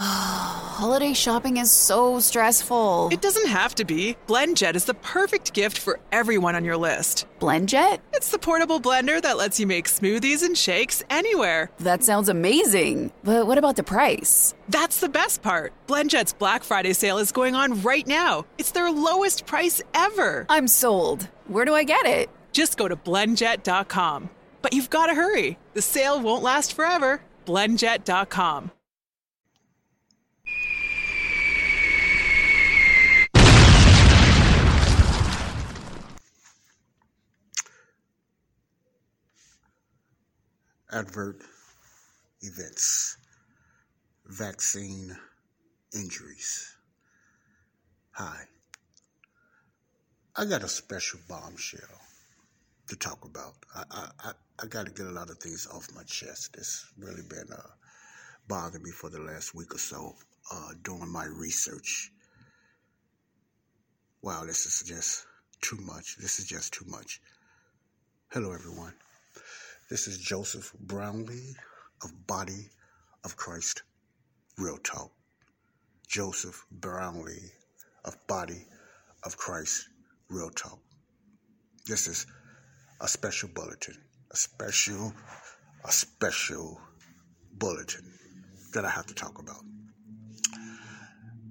Ah, holiday shopping is so stressful. It doesn't have to be. BlendJet is the perfect gift for everyone on your list. BlendJet? It's the portable blender that lets you make smoothies and shakes anywhere. That sounds amazing. But what about the price? That's the best part. BlendJet's Black Friday sale is going on right now. It's their lowest price ever. I'm sold. Where do I get it? Just go to blendjet.com. But you've got to hurry. The sale won't last forever. blendjet.com. adverse events, vaccine injuries. Hi. I got a special bombshell to talk about. I, I, I, got to get a lot of things off my chest. It's really been uh, bothering me for the last week or so uh, doing my research. Wow, this is just too much. This is just too much. Hello, everyone. This is Joseph Brownlee of Body of Christ Real Talk. Joseph Brownlee of Body of Christ Real Talk. This is a special bulletin, a special, a special bulletin that I have to talk about.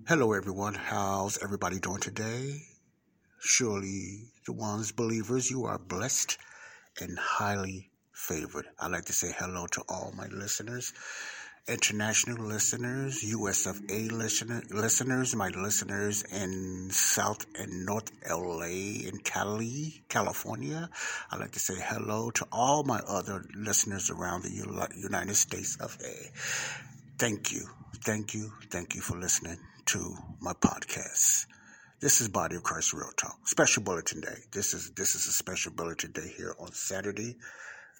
Hello, everyone. How's everybody doing today? Surely, the ones believers, you are blessed and highly favored. I'd like to say hello to all my listeners, international listeners, US of A listener, listeners, my listeners in South and North LA in Cali, California. I'd like to say hello to all my other listeners around the United States of A. Thank you, thank you, thank you for listening to my podcast. This is Body of Christ Real Talk. Special Bulletin Day. This is this is a special bulletin day here on Saturday,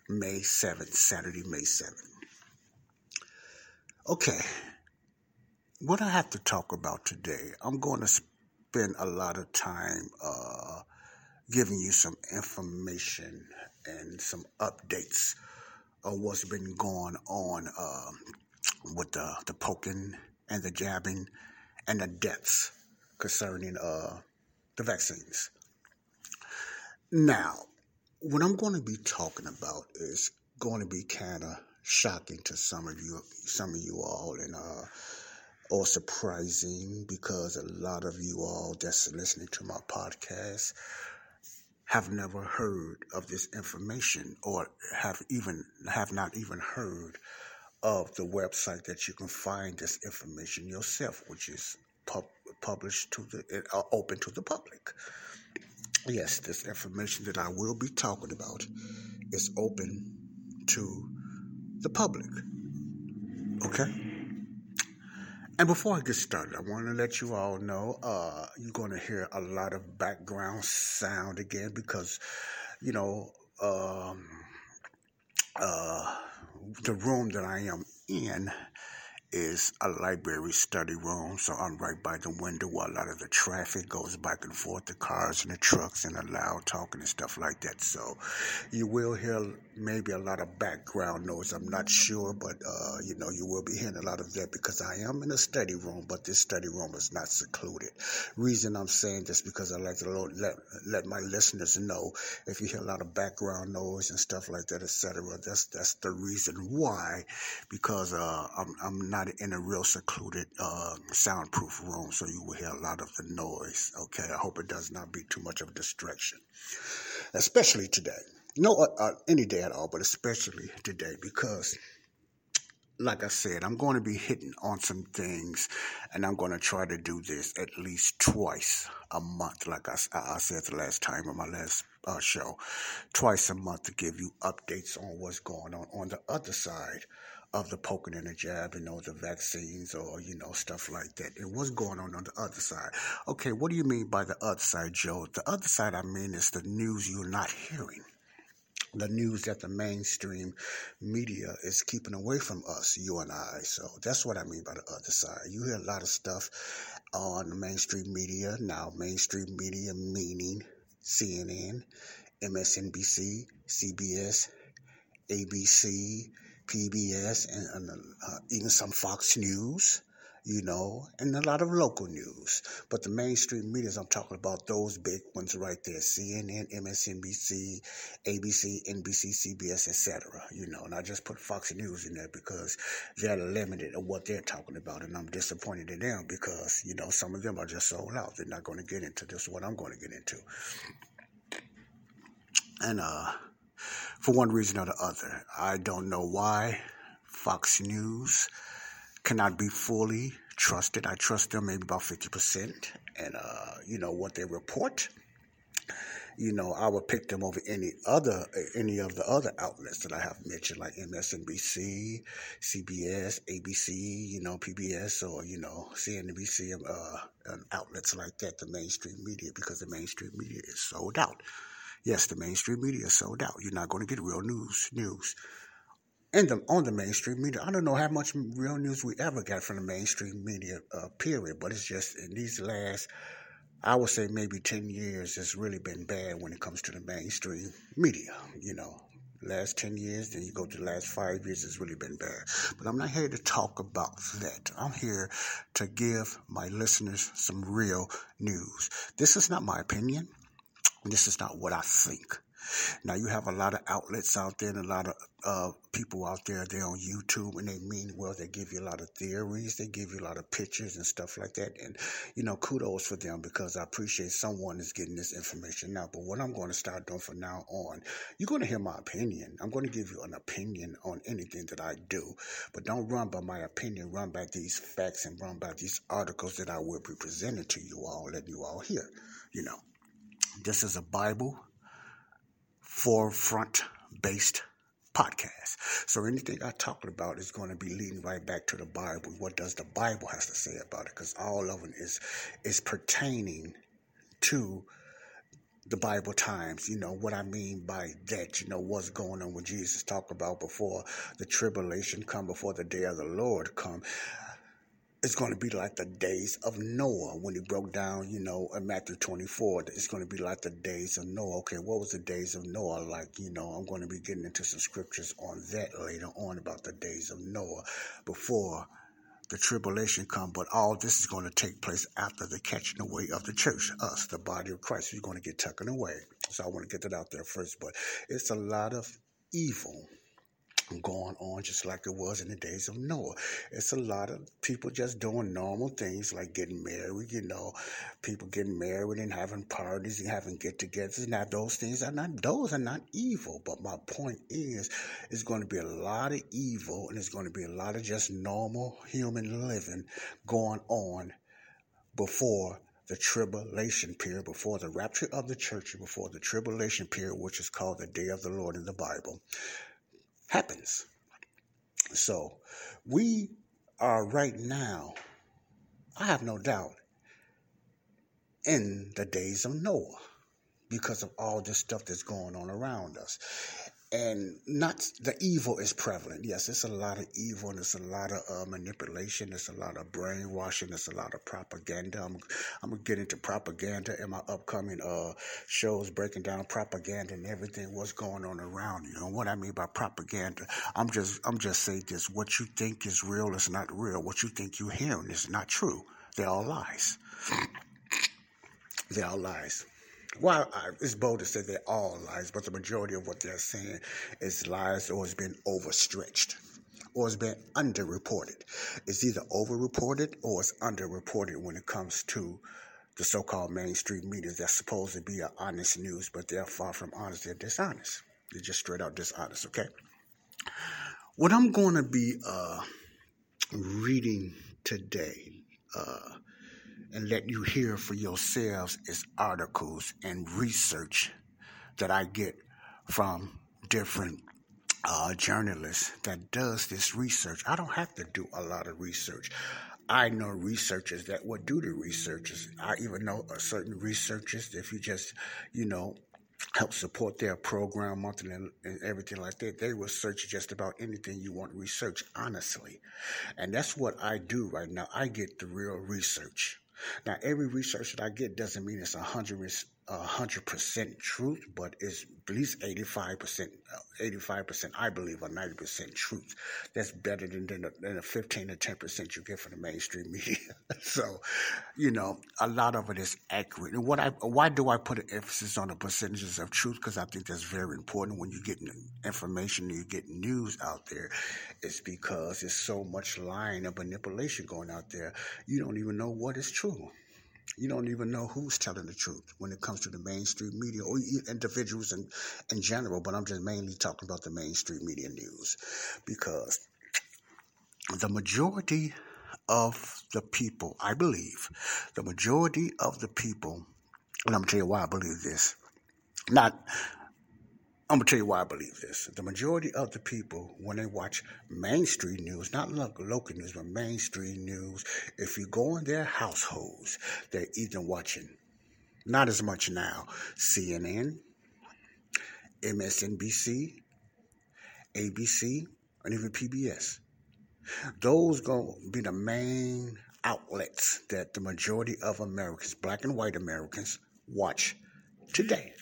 May 7th, Saturday, May 7th. Okay, what I have to talk about today, I'm going to spend a lot of time uh, giving you some information and some updates of what's been going on uh, with the, the poking and the jabbing and the deaths concerning uh, the vaccines. Now, what I'm going to be talking about is going to be kind of shocking to some of you, some of you all, and uh, or surprising because a lot of you all that's listening to my podcast have never heard of this information or have even have not even heard of the website that you can find this information yourself, which is pub- published to the uh, open to the public yes, this information that I will be talking about is open to the public. Okay? And before I get started, I want to let you all know uh, you're going to hear a lot of background sound again because, you know, um, uh, the room that I am in is a library study room, so I'm right by the window where a lot of the traffic goes back and forth, the cars and the trucks and the loud talking and stuff like that. So you will hear maybe a lot of background noise. I'm not sure, but uh, you know, you will be hearing a lot of that because I am in a study room, but this study room is not secluded. Reason I'm saying this because I like to let let my listeners know if you hear a lot of background noise and stuff like that, etc. That's that's the reason why, because uh, I'm I'm not in a real secluded, uh, soundproof room, so you will hear a lot of the noise. Okay, I hope it does not be too much of a distraction, especially today. No, uh, uh, any day at all, but especially today because like I said, I'm going to be hitting on some things, and I'm going to try to do this at least twice a month, like I, I said the last time on my last uh, show, twice a month to give you updates on what's going on on the other side of the poking and the jab, you know, the vaccines or, you know, stuff like that. And what's going on on the other side? Okay, what do you mean by the other side, Joe? The other side, I mean, is the news you're not hearing. The news that the mainstream media is keeping away from us, you and I. So that's what I mean by the other side. You hear a lot of stuff on the mainstream media. Now, mainstream media meaning CNN, MSNBC, CBS, ABC, PBS, and, and uh, even some Fox News, you know, and a lot of local news. But the mainstream media, I'm talking about those big ones right there CNN, MSNBC, ABC, NBC, CBS, etc. You know, and I just put Fox News in there because they're limited of what they're talking about. And I'm disappointed in them because, you know, some of them are just sold out. They're not going to get into this, what I'm going to get into. And uh, for one reason or the other, I don't know why Fox News cannot be fully trusted. I trust them maybe about 50%. And, uh, you know, what they report, you know, I would pick them over any other, any of the other outlets that I have mentioned, like MSNBC, CBS, ABC, you know, PBS, or, you know, CNBC, uh, and outlets like that, the mainstream media, because the mainstream media is sold out. Yes, the mainstream media is sold out. You're not going to get real news, news in the on the mainstream media. I don't know how much real news we ever got from the mainstream media, uh, period. But it's just in these last, I would say maybe ten years, it's really been bad when it comes to the mainstream media. You know, last ten years, then you go to the last five years, it's really been bad. But I'm not here to talk about that. I'm here to give my listeners some real news. This is not my opinion. This is not what I think. Now you have a lot of outlets out there and a lot of uh, people out there. They're on YouTube and they mean well. They give you a lot of theories. They give you a lot of pictures and stuff like that. And you know, kudos for them because I appreciate someone is getting this information now. But what I'm going to start doing from now on, you're going to hear my opinion. I'm going to give you an opinion on anything that I do, but don't run by my opinion. Run by these facts and run by these articles that I will be presenting to you all, letting you all hear. You know, this is a Bible forefront based podcast. So anything I talk about is going to be leading right back to the Bible. What does the Bible has to say about it? Because all of it is is pertaining to the Bible times. You know what I mean by that. You know what's going on with Jesus talk about before the tribulation come, before the day of the Lord come it's going to be like the days of Noah when he broke down, you know, in Matthew 24. It's going to be like the days of Noah. Okay, what was the days of Noah like? You know, I'm going to be getting into some scriptures on that later on about the days of Noah before the tribulation come. But all this is going to take place after the catching away of the church, us, the body of Christ. We're going to get taken away. So I want to get that out there first. But it's a lot of evil going on just like it was in the days of Noah. It's a lot of people just doing normal things like getting married, you know, people getting married and having parties and having get togethers. Now those things are not those are not evil. But my point is it's going to be a lot of evil and it's going to be a lot of just normal human living going on before the tribulation period, before the rapture of the church, before the tribulation period, which is called the day of the Lord in the Bible happens. So we are right now, I have no doubt, in the days of Noah because of all this stuff that's going on around us and not the evil is prevalent. Yes, it's a lot of evil and it's a lot of uh, manipulation. It's a lot of brainwashing. It's a lot of propaganda. I'm, I'm gonna get into propaganda in my upcoming uh, shows, breaking down propaganda and everything. What's going on around you? And what I mean by propaganda, I'm just I'm just saying this: what you think is real is not real. What you think you're hearing is not true. They're all lies. They're all lies. Well, it's bold to say they're all lies, but the majority of what they're saying is lies or has been overstretched or has been underreported. It's either overreported or it's underreported when it comes to the so-called mainstream media that's supposed to be a honest news, but they're far from honest. They're dishonest. They're just straight out dishonest. Okay. What I'm going to be uh, reading today. Uh, and let you hear for yourselves is articles and research that I get from different uh, journalists that does this research. I don't have to do a lot of research. I know researchers that would do the researches. I even know certain researchers, if you just, you know, help support their program monthly and, and, everything like that. They will search just about anything you want research, honestly. And that's what I do right now. I get the real research. Now, every research that I get doesn't mean it's 100 hundred percent truth, but it's at least eighty five percent, uh, eighty five percent, I believe, or ninety percent truth. That's better than than the, fifteen to ten percent you get from the mainstream media. so, you know, a lot of it is accurate. And what I why do I put an emphasis on the percentages of truth? Because I think that's very important when you get information, you get news out there. It's because there's so much lying and manipulation going out there. You don't even know what is true you don't even know who's telling the truth when it comes to the mainstream media or individuals in, in general, but I'm just mainly talking about the mainstream media news because the majority of the people, I believe, the majority of the people, and I'm going to tell you why I believe this, not I'm gonna tell you why I believe this. The majority of the people, when they watch mainstream news, not local news, but mainstream news, if you go in their households, they're either watching, not as much now, CNN, MSNBC, ABC, and even PBS. Those gonna be the main outlets that the majority of Americans, black and white Americans, watch today.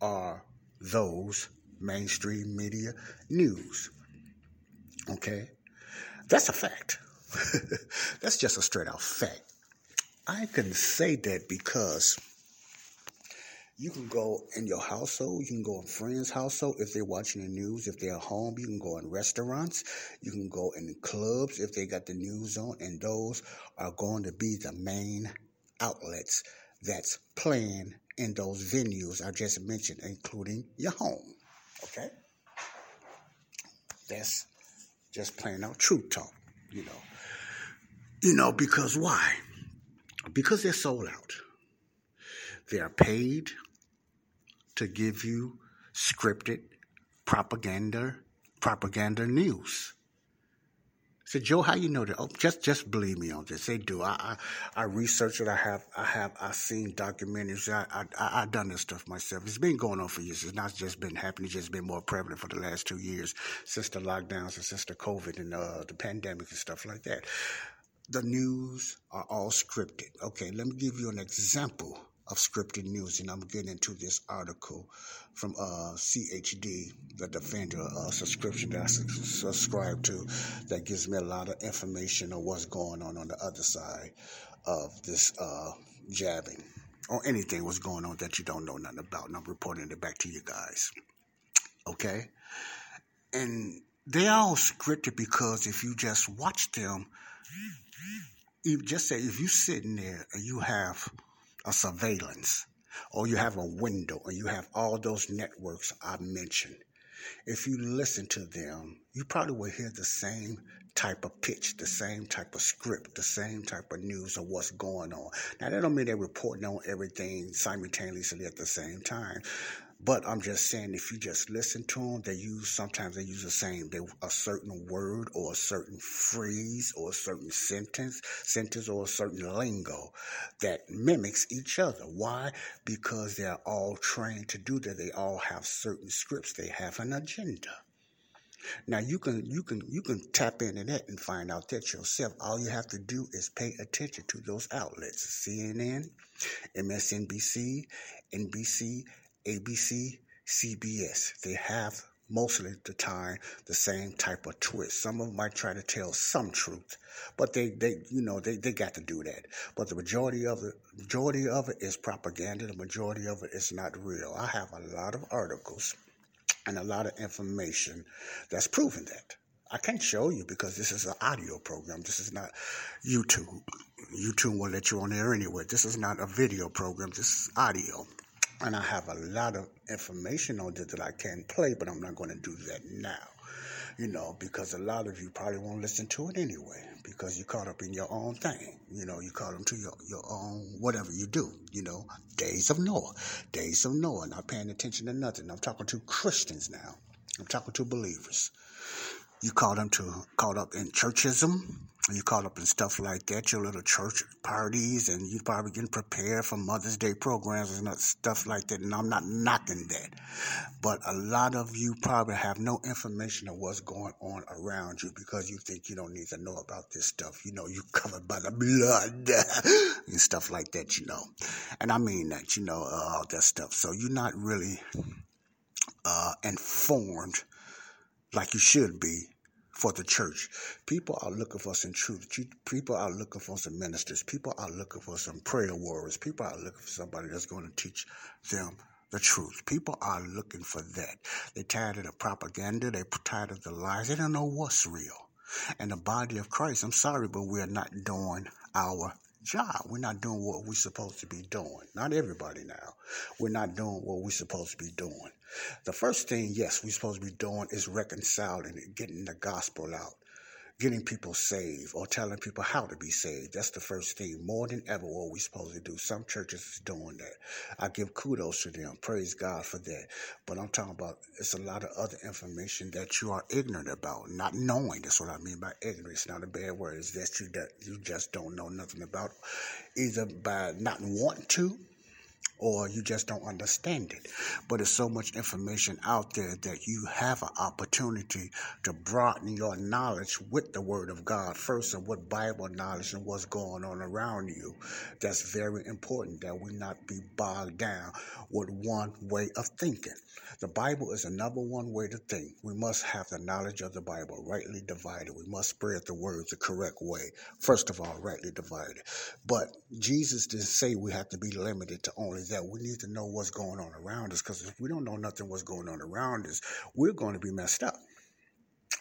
Are those mainstream media news. Okay? That's a fact. That's just a straight out fact. I can say that because you can go in your household, you can go in friends' household if they're watching the news, if they're home, you can go in restaurants, you can go in clubs if they got the news on, and those are going to be the main outlets that's playing in those venues I just mentioned, including your home. Okay? That's just plain out truth talk, you know. You know, because why? Because they're sold out. They are paid to give you scripted propaganda, propaganda news said, Joe, how you know that? Oh, just just believe me on this. They do. I I, I research it. I have I have I seen documentaries. I I I done this stuff myself. It's been going on for years. It's not just been happening. It's just been more prevalent for the last two years since the lockdowns and since the COVID and uh, the pandemic and stuff like that. The news are all scripted. Okay, let me give you an example of scripted news, and I'm getting into this article from uh, CHD, the Defender uh, subscription that I subscribe to, that gives me a lot of information on what's going on on the other side of this uh, jabbing or anything what's going on that you don't know nothing about, and I'm reporting it back to you guys. Okay, and they all scripted because if you just watch them, you just say if you're sitting there and you have a surveillance, or you have a window, or you have all those networks I mentioned. If you listen to them, you probably will hear the same type of pitch, the same type of script, the same type of news of what's going on. Now, that don't mean they're reporting on everything simultaneously at the same time. But I'm just saying, if you just listen to them, they use sometimes they use the same they, a certain word or a certain phrase or a certain sentence, sentence or a certain lingo that mimics each other. Why? Because they're all trained to do that. They all have certain scripts. They have an agenda. Now you can you can you can tap into that and find out that yourself. All you have to do is pay attention to those outlets: CNN, MSNBC, NBC, ABC, CBS. They have mostly the time the same type of twist. Some of them might try to tell some truth, but they, they you know, they, they got to do that. But the majority of it, majority of it is propaganda. The majority of it is not real. I have a lot of articles and a lot of information that's proven that. I can't show you because this is an audio program. This is not YouTube. YouTube will let you on there anyway. This is not a video program. This is audio. And I have a lot of information on it that I can play, but I'm not going to do that now. You know, because a lot of you probably won't listen to it anyway, because you're caught up in your own thing. You know, you caught into your, your own whatever you do. You know, days of Noah, days of Noah, not paying attention to nothing. I'm talking to Christians now. I'm talking to believers. you caught them to caught up in churchism you caught up in stuff like that, your little church parties, and you probably getting prepared for Mother's Day programs and stuff like that. And I'm not knocking that. But a lot of you probably have no information of what's going on around you because you think you don't need to know about this stuff. You know, you covered by the blood and stuff like that, you know. And I mean that, you know, uh, all that stuff. So you're not really uh, informed like you should be for the church. People are looking for some truth. People are looking for some ministers. People are looking for some prayer warriors. People are looking for somebody that's going to teach them the truth. People are looking for that. They're tired of the propaganda. They're tired of the lies. They don't know what's real. And the body of Christ, I'm sorry, but we're not doing our job. We're not doing what we're supposed to be doing. Not everybody now. We're not doing what we're supposed to be doing. The first thing, yes, we're supposed to be doing is reconciling it, getting the gospel out, getting people saved, or telling people how to be saved. That's the first thing, more than ever, what we're supposed to do. Some churches is doing that. I give kudos to them. Praise God for that. But I'm talking about it's a lot of other information that you are ignorant about, not knowing. That's what I mean by ignorance. Not a bad word. It's that you that you just don't know nothing about, either by not wanting to or you just don't understand it. But there's so much information out there that you have an opportunity to broaden your knowledge with the Word of God first and what Bible knowledge and what's going on around you. That's very important that we not be bogged down with one way of thinking. The Bible is the number one way to think. We must have the knowledge of the Bible rightly divided. We must spread the words the correct way. First of all, rightly divided. But Jesus didn't say we have to be limited to only that. We need to know what's going on around us because if we don't know nothing what's going on around us, we're going to be messed up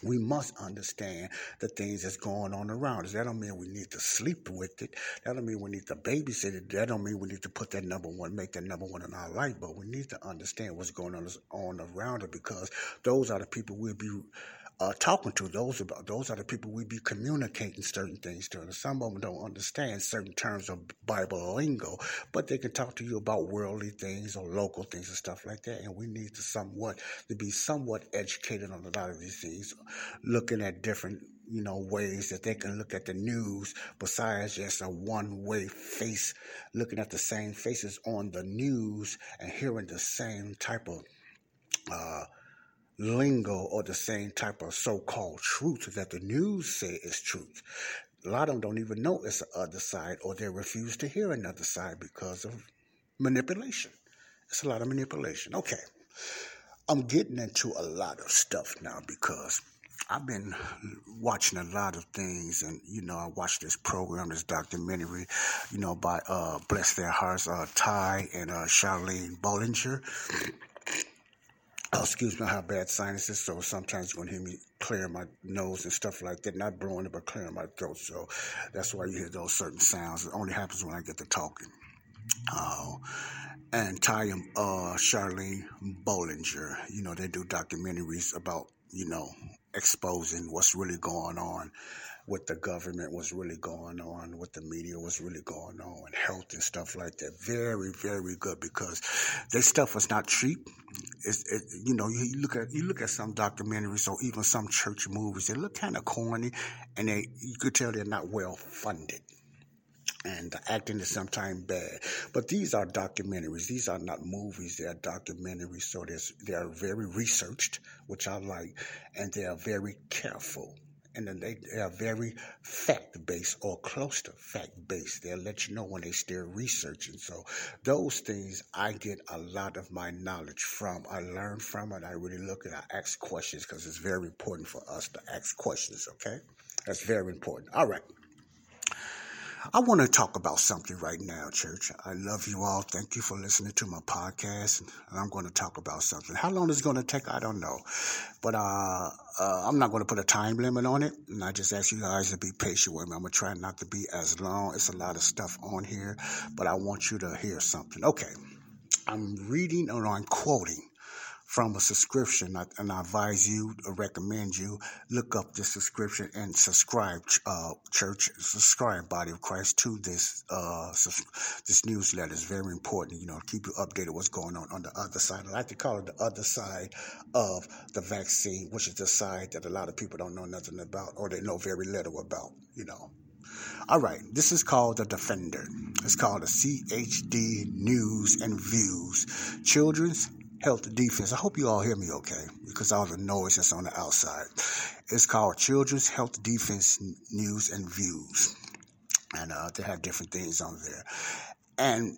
we must understand the things that's going on around us. That don't mean we need to sleep with it. That don't mean we need to babysit it. That don't mean we need to put that number one, make that number one in our life. But we need to understand what's going on, on around us because those are the people we'll be uh, talking to those about those are the people we be communicating certain things to. And some of them don't understand certain terms of Bible lingo, but they can talk to you about worldly things or local things and stuff like that. And we need to somewhat to be somewhat educated on a lot of these things, looking at different you know, ways that they can look at the news besides just a one way face, looking at the same faces on the news and hearing the same type of uh, lingo or the same type of so-called truth that the news say is truth. A lot of them don't even know it's the other side or they refuse to hear another side because of manipulation. It's a lot of manipulation. Okay. I'm getting into a lot of stuff now because I've been watching a lot of things, and you know, I watched this program, this documentary, you know, by uh, Bless Their Hearts, uh, Ty and uh, Charlene Bollinger. Oh, excuse me, I have bad sinuses, so sometimes you're to hear me clear my nose and stuff like that. Not blowing it, but clearing my throat. So that's why you hear those certain sounds. It only happens when I get to talking. Uh, and Ty uh, Charlene Bollinger, you know, they do documentaries about, you know, exposing what's really going on what the government was really going on, what the media was really going on, and health and stuff like that. Very, very good because this stuff was not cheap. It's, it, you know, you, look at you look at some documentaries or even some church movies. They look kind of corny, and they you could tell they're not well funded and the acting is sometimes bad. But these are documentaries. These are not movies. They are documentaries. So they are very researched, which I like, and they are very careful and then they, they are very fact based or close to fact based. They'll let you know when they still researching. So those things I get a lot of my knowledge from. I learn from it. I really look at. I ask questions because it's very important for us to ask questions. Okay, that's very important. All right. I want to talk about something right now, church. I love you all. Thank you for listening to my podcast. And I'm going to talk about something. How long it's going to take, I don't know. But uh, uh, I'm not going to put a time limit on it. And I just ask you guys to be patient with me. I'm going to try not to be as long. It's a lot of stuff on here, but I want you to hear something. Okay. I'm reading or I'm quoting from a subscription. And I advise you, recommend you, look up this subscription and subscribe, uh, church, subscribe, body of Christ, to this uh, this newsletter. is very important. You know, keep you updated what's going on on the other side. I like to call it the other side of the vaccine, which is the side that a lot of people don't know nothing about, or they know very little about. You know. All right, this is called the Defender. It's called the CHD News and Views. Children's health defense. I hope you all hear me okay because all the noise that's on the outside. It's called Children's Health Defense News and Views. And uh, they have different things on there. And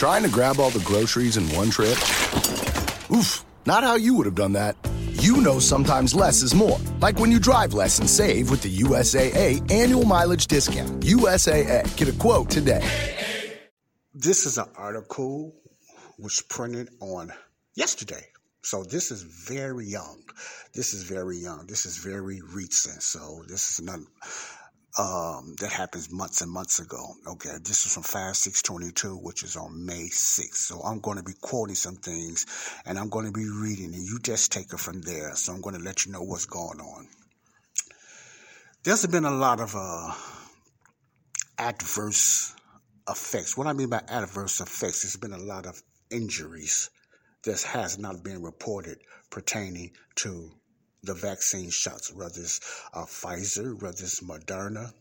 Trying to grab all the groceries in one trip? Oof, not how you would have done that. You know sometimes less is more. Like when you drive less and save with the USAA annual mileage discount. USAA. Get a quote today. This is an article was printed on yesterday. So this is very young. This is very young. This is very recent. So this is not um, that happens months and months ago. Okay, this is from Five 5622, which is on May 6th. So I'm going to be quoting some things and I'm going to be reading, and you just take it from there. So I'm going to let you know what's going on. There's been a lot of uh, adverse effects. What I mean by adverse effects, there's been a lot of injuries that has not been reported pertaining to the vaccine shots, whether it's uh, Pfizer, whether it's Moderna,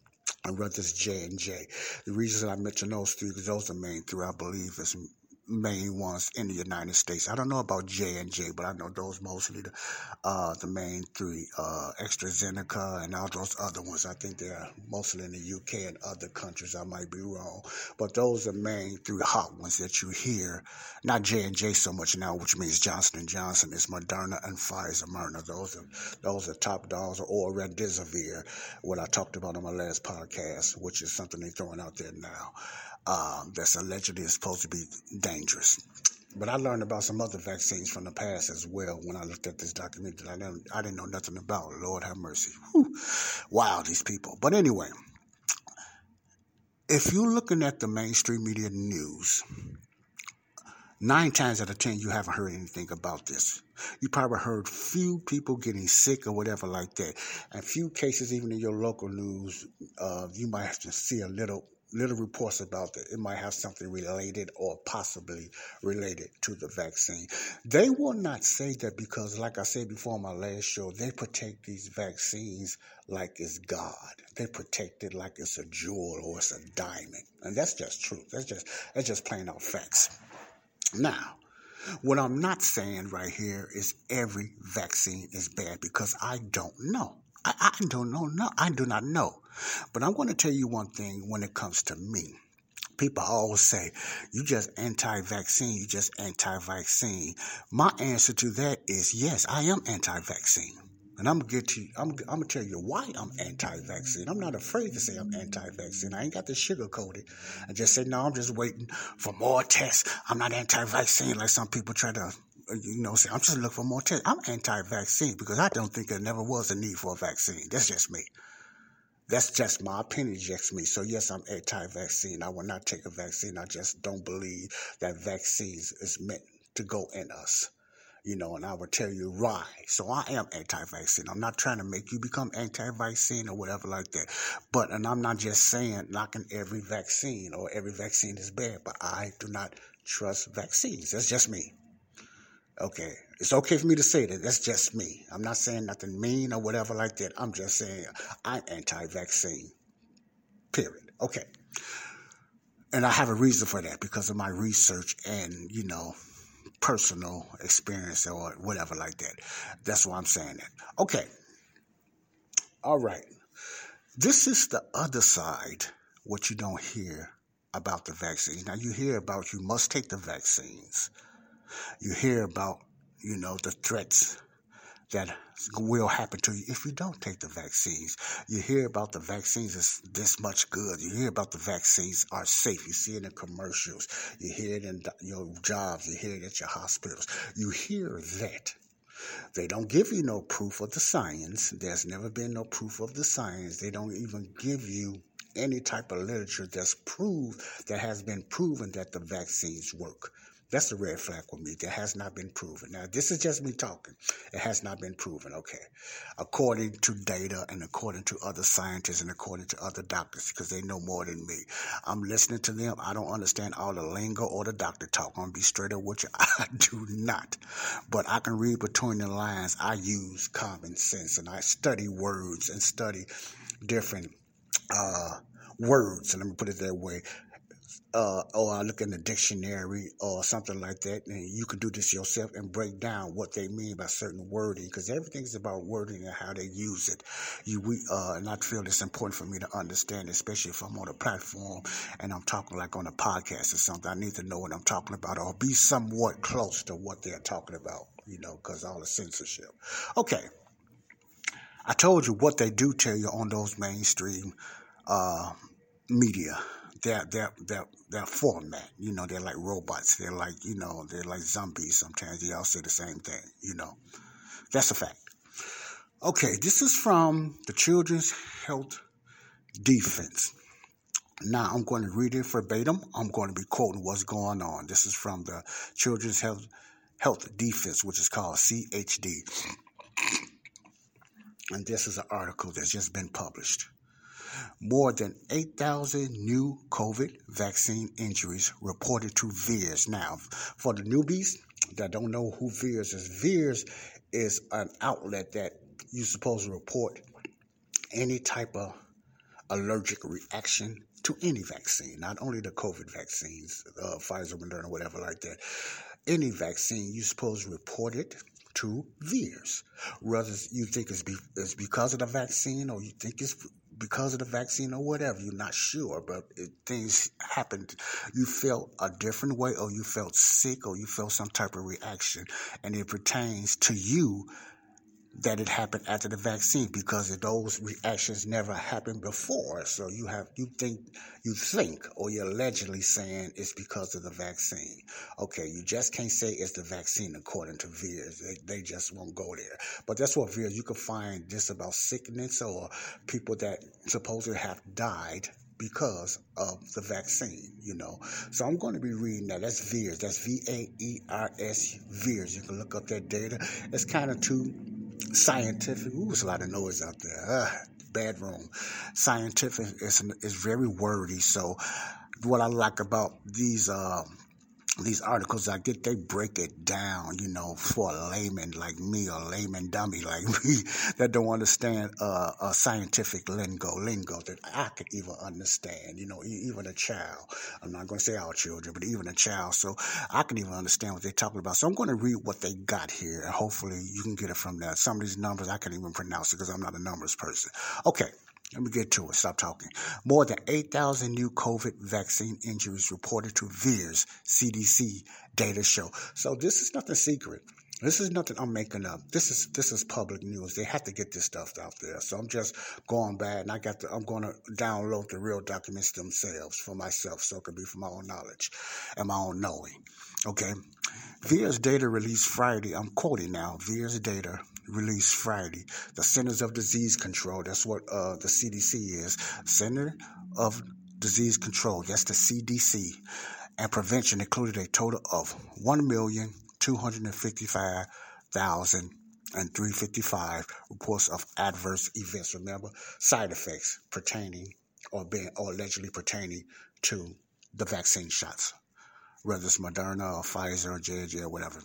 and whether it's J and J. The reason I mention those three because those are the main three I believe is main ones in the United States. I don't know about J and J, but I know those mostly the uh, the main three, uh, AstraZeneca and all those other ones. I think they're mostly in the UK and other countries. I might be wrong, but those are main three hot ones that you hear. Not J and J so much now, which means Johnson and Johnson. It's Moderna and Pfizer. Moderna. Those are those are top dogs, or Remdesivir, what I talked about on my last podcast, which is something they're throwing out there now um, that's allegedly supposed to be dangerous. But I learned about some other vaccines from the past as well when I looked at this document that I didn't, I didn't know nothing about. Lord have mercy. Whew. Wow, these people. But anyway, if you're looking at the mainstream media news, nine times out of ten you haven't heard anything about this. You probably heard few people getting sick or whatever like that. And few cases even in your local news, uh, you might have to see a little little reports about that it might have something related or possibly related to the vaccine. They will not say that because, like I said before on my last show, they protect these vaccines like it's God. They protect it like it's a jewel or it's a diamond, and that's just truth. That's just that's just plain out facts. Now. What I'm not saying right here is every vaccine is bad because I don't know. I, I don't know. No, I do not know. But I'm going to tell you one thing when it comes to me. People always say, you just anti-vaccine, you just anti-vaccine. My answer to that is yes, I am anti-vaccine. And I'm gonna get to I'm, I'm gonna tell you why I'm anti-vaccine. I'm not afraid to say I'm anti-vaccine. I ain't got to sugarcoat it. I just say no. I'm just waiting for more tests. I'm not anti-vaccine like some people try to, you know, say I'm just looking for more tests. I'm anti-vaccine because I don't think there never was a need for a vaccine. That's just me. That's just my opinion, just me. So yes, I'm anti-vaccine. I will not take a vaccine. I just don't believe that vaccines is meant to go in us. You know, and I will tell you why. So I am anti-vaccine. I'm not trying to make you become anti-vaccine or whatever like that. But, and I'm not just saying knocking every vaccine or every vaccine is bad, but I do not trust vaccines. That's just me. Okay. It's okay for me to say that. That's just me. I'm not saying nothing mean or whatever like that. I'm just saying I'm anti vaccine. Period. Okay. And I have a reason for that because of my research and, you know, personal experience or whatever like that. That's why I'm saying that. Okay. All right. This is the other side, what you don't hear about the vaccines. Now, you hear about you must take the vaccines You hear about, you know, the threats that will happen to you if you don't take the vaccines. You hear about the vaccines is this much good. You hear about the vaccines are safe. You see it in commercials. You hear it in your jobs. You hear it at your hospitals. You hear that. They don't give you no proof of the science. There's never been no proof of the science. They don't even give you any type of literature that's proved that has been proven that the vaccines work. That's a red flag with me. That has not been proven. Now, this is just me talking. It has not been proven. Okay. According to data and according to other scientists and according to other doctors, because they know more than me. I'm listening to them. I don't understand all the lingo or the doctor talk. I'm going to be straight up with you. I do not. But I can read between the lines. I use common sense and I study words and study different uh, words. And let me put it that way uh, or I look in the dictionary or something like that, and you can do this yourself and break down what they mean by certain wording, because everything's about wording and how they use it. You, we, uh, and I feel it's important for me to understand, especially if I'm on a platform and I'm talking like on a podcast or something. I need to know what I'm talking about, or be somewhat close to what they're talking about, you know, because all the censorship. Okay, I told you what they do tell you on those mainstream uh, media their their format. You know, they're like robots. They're like you know they're like zombies. Sometimes they all say the same thing. You know, that's a fact. Okay, this is from the Children's Health Defense. Now I'm going to read it verbatim. I'm going to be quoting what's going on. This is from the Children's Health Health Defense, which is called CHD. And this is an article that's just been published. More than 8,000 new COVID vaccine injuries reported to VAERS. Now, for the newbies that don't know who VAERS is, VAERS is an outlet that you're supposed to report any type of allergic reaction to any vaccine, not only the COVID vaccines, uh, Pfizer, Moderna, whatever like that. Any vaccine, you're supposed to report it to VAERS. Whether you think it's, be, it's because of the vaccine or you think it's because of the vaccine or whatever. You're not sure, but it, things happened. You felt a different way, or you felt sick, or you felt some type of reaction, and it pertains to you that it happened after the vaccine because those reactions never happened before. So you have you think you think or you're allegedly saying it's because of the vaccine. Okay, you just can't say it's the vaccine according to VAERS. They, they just won't go there. But that's what VAERS you can find just about sickness or people that supposedly have died because of the vaccine, you know. So I'm going to be reading that. That's VAERS. That's V A E R S VAERS. You can look up that data. It's kind of too scientific. Ooh, there's a lot of noise out there. Uh, bad room. Scientific is is very wordy. So, what I like about these uh, these articles I get, they break it down, you know, for a layman like me or layman dummy like me that don't understand uh, a scientific lingo, lingo that I could even understand, you know, even a child. I'm not going to say our children, but even a child. So I can even understand what they're talking about. So I'm going to read what they got here and hopefully you can get it from there. Some of these numbers I can't even pronounce it because I'm not a numbers person. Okay. Let me get to it. Stop talking. More than 8,000 new COVID vaccine injuries reported to VAERS CDC data show. So this is nothing secret. This is nothing I'm making up. This is this is public news. They have to get this stuff out there. So I'm just going back and I got the, I'm going to download the real documents themselves for myself so it can be for my own knowledge and my own knowing. Okay. VAERS data released Friday. I'm quoting now. VAERS data released Friday. The Centers of Disease Control, that's what uh, the CDC is. Center of Disease Control, that's the CDC. And prevention included a total of 1,255,355 reports of adverse events. Remember, side effects pertaining or being or allegedly pertaining to the vaccine shots, whether it's Moderna or Pfizer or J&J or whatever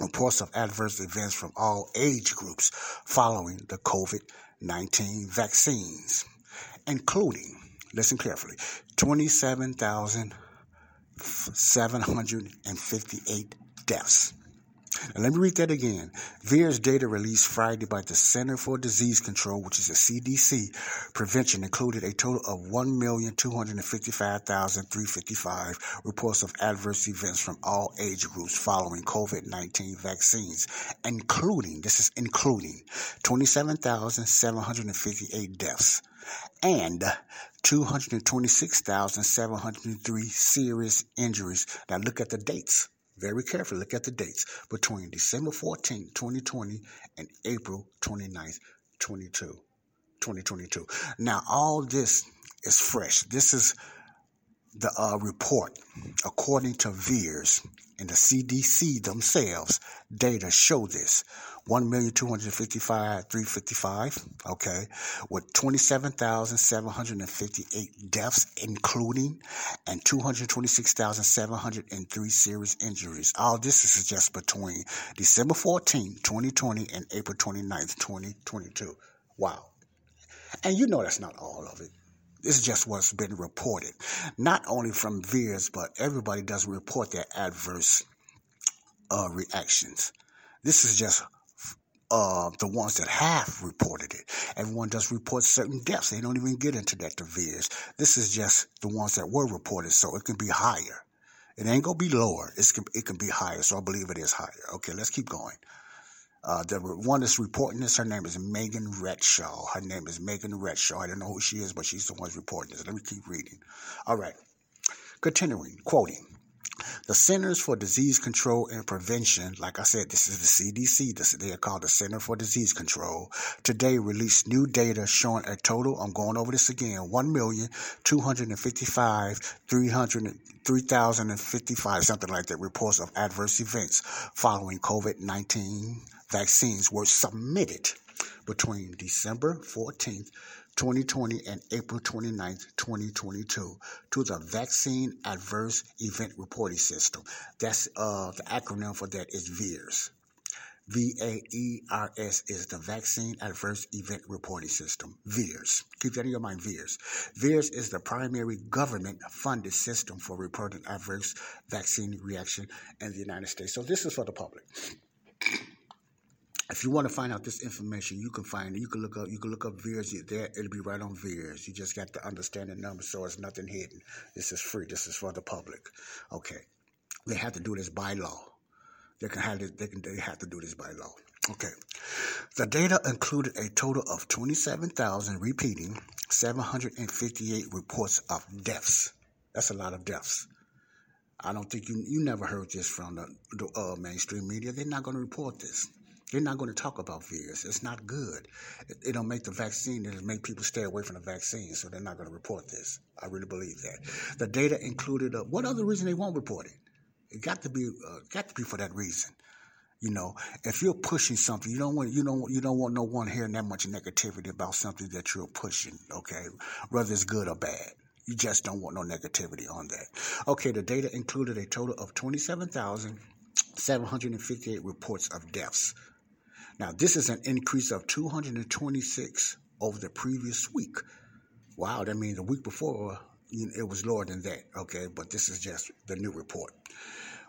reports of adverse events from all age groups following the COVID 19 vaccines, including, listen carefully, 27,758 deaths. And let me read that again. VAERS data released Friday by the Center for Disease Control, which is the CDC, prevention included a total of 1,255,355 reports of adverse events from all age groups following COVID-19 vaccines, including, this is including, 27,758 deaths and 226,703 serious injuries. Now look at the dates very carefully. Look at the dates between December 14, 2020 and April 29, 22, 2022. Now, all this is fresh. This is the uh, report, according to VAERS and the CDC themselves, data show this. 1,255,355, okay, with 27,758 deaths, including, and 226,703 serious injuries. All this is just between December 14, 2020 and April 29, 2022. Wow. And you know that's not all of it. This is just what's been reported. Not only from VAERS, but everybody does report their adverse uh, reactions. This is just uh, the ones that have reported it. Everyone does report certain deaths. They don't even get into that, the This is just the ones that were reported, so it can be higher. It ain't gonna be lower. It's, it can be higher, so I believe it is higher. Okay, let's keep going. Uh, the one that's reporting this, her name is Megan Redshaw. Her name is Megan Redshaw. I don't know who she is, but she's the one reporting this. Let me keep reading. All right. Continuing, quoting. The Centers for Disease Control and Prevention, like I said, this is the CDC. This, they are called the Center for Disease Control. Today released new data showing a total, I'm going over this again, 1,255,300, 3,055, something like that, reports of adverse events following COVID-19 vaccines were submitted between December 14th 2020 and April 29, 2022 to the Vaccine Adverse Event Reporting System. That's uh, the acronym for that is VAERS. V-A-E-R-S is the Vaccine Adverse Event Reporting System. VAERS. Keep that in your mind, VAERS. VAERS is the primary government-funded system for reporting adverse vaccine reaction in the United States. So this is for the public if you want to find out this information, you can find it. You can look up. You can look up VAERS. There, it'll be right on VAERS. You just got to understand the numbers, so it's nothing hidden. This is free. This is for the public. Okay, they have to do this by law. They can have it. They can. They have to do this by law. Okay, the data included a total of twenty-seven thousand repeating seven hundred and fifty-eight reports of deaths. That's a lot of deaths. I don't think you you never heard this from the, the uh, mainstream media. They're not going to report this. They're not going to talk about VAERS. It's not good. It, it'll make the vaccine, it'll make people stay away from the vaccine, so they're not going to report this. I really believe that. The data included, uh, what other reason they won't report it? It got to be, uh, got to be for that reason. You know, if you're pushing something, you don't want you don't you don't want no one hearing that much negativity about something that you're pushing. Okay, whether it's good or bad. You just don't want no negativity on that. Okay, the data included a total of 27,758 reports of deaths now, this is an increase of 226 over the previous week. Wow, that means the week before it was lower than that. Okay, but this is just the new report,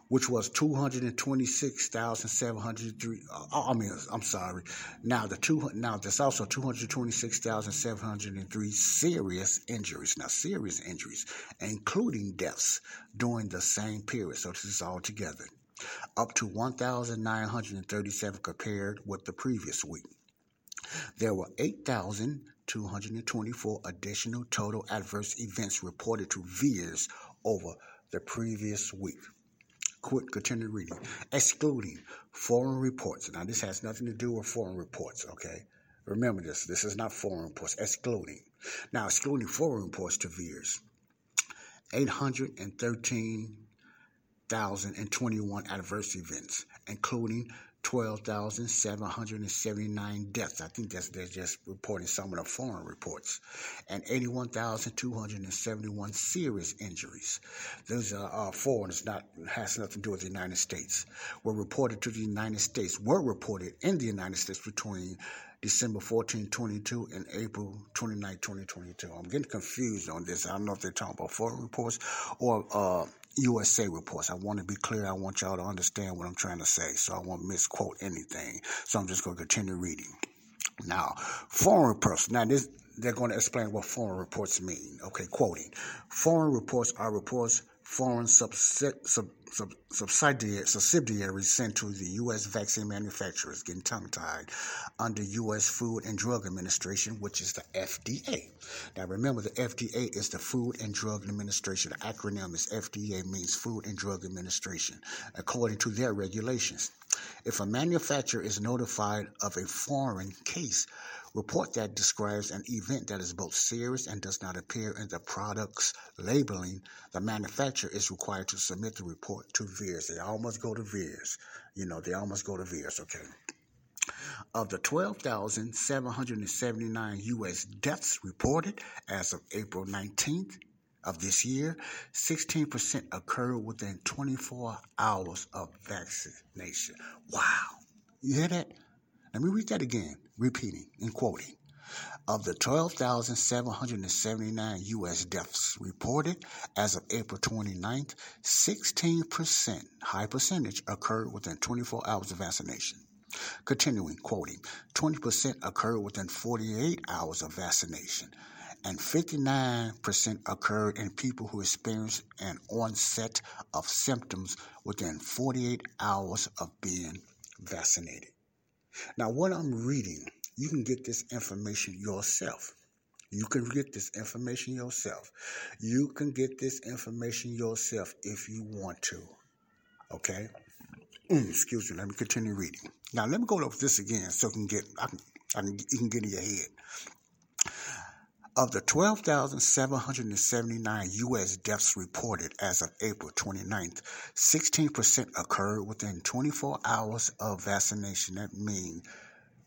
which was 226,703. Uh, I mean, I'm sorry. Now the two now there's also 226,703 serious injuries. Now serious injuries, including deaths during the same period. So this is all together up to 1,937 compared with the previous week. There were 8,224 additional total adverse events reported to VAERS over the previous week. Quick, continue reading. Excluding foreign reports. Now, this has nothing to do with foreign reports, okay? Remember this. This is not foreign reports. Excluding. Now, excluding foreign reports to VAERS. 813 1,021 adverse events, including 12,779 deaths. I think that's they're just reporting some of the foreign reports, and 81,271 serious injuries. Those are foreign; foreigners, not has nothing to do with the United States. Were reported to the United States. Were reported in the United States between December 14, 22 and April 29, 2022. I'm getting confused on this. I don't know if they're talking about foreign reports or uh, USA reports. I want to be clear. I want y'all to understand what I'm trying to say. So I won't misquote anything. So I'm just going to continue reading. Now, foreign reports. Now, this they're going to explain what foreign reports mean. Okay, quoting. Foreign reports are reports foreign subsidiaries sent to the U.S. vaccine manufacturers, getting tongue tied, under U.S. Food and Drug Administration, which is the FDA. Now, remember, the FDA is the Food and Drug Administration. The acronym is FDA, means Food and Drug Administration, according to their regulations. If a manufacturer is notified of a foreign case, report that describes an event that is both serious and does not appear in the product's labeling, the manufacturer is required to submit the report to VAERS. They almost go to VAERS. You know, they almost go to VAERS, okay? Of the 12,779 U.S. deaths reported as of April 19th of this year, 16% occurred within 24 hours of vaccination. Wow. You hear that? Let me read that again, repeating and quoting. Of the 12,779 U.S. deaths reported as of April 29th, 16%, high percentage, occurred within 24 hours of vaccination. Continuing, quoting, 20% occurred within 48 hours of vaccination, and 59% occurred in people who experienced an onset of symptoms within 48 hours of being vaccinated. Now, what I'm reading, you can get this information yourself. You can get this information yourself. You can get this information yourself if you want to. Okay? Mm, excuse me. Let me continue reading. Now, let me go over this again so you can get, I can, I can, you can get in your head. Of the 12,779 U.S. deaths reported as of April 29th, 16% occurred within 24 hours of vaccination. That means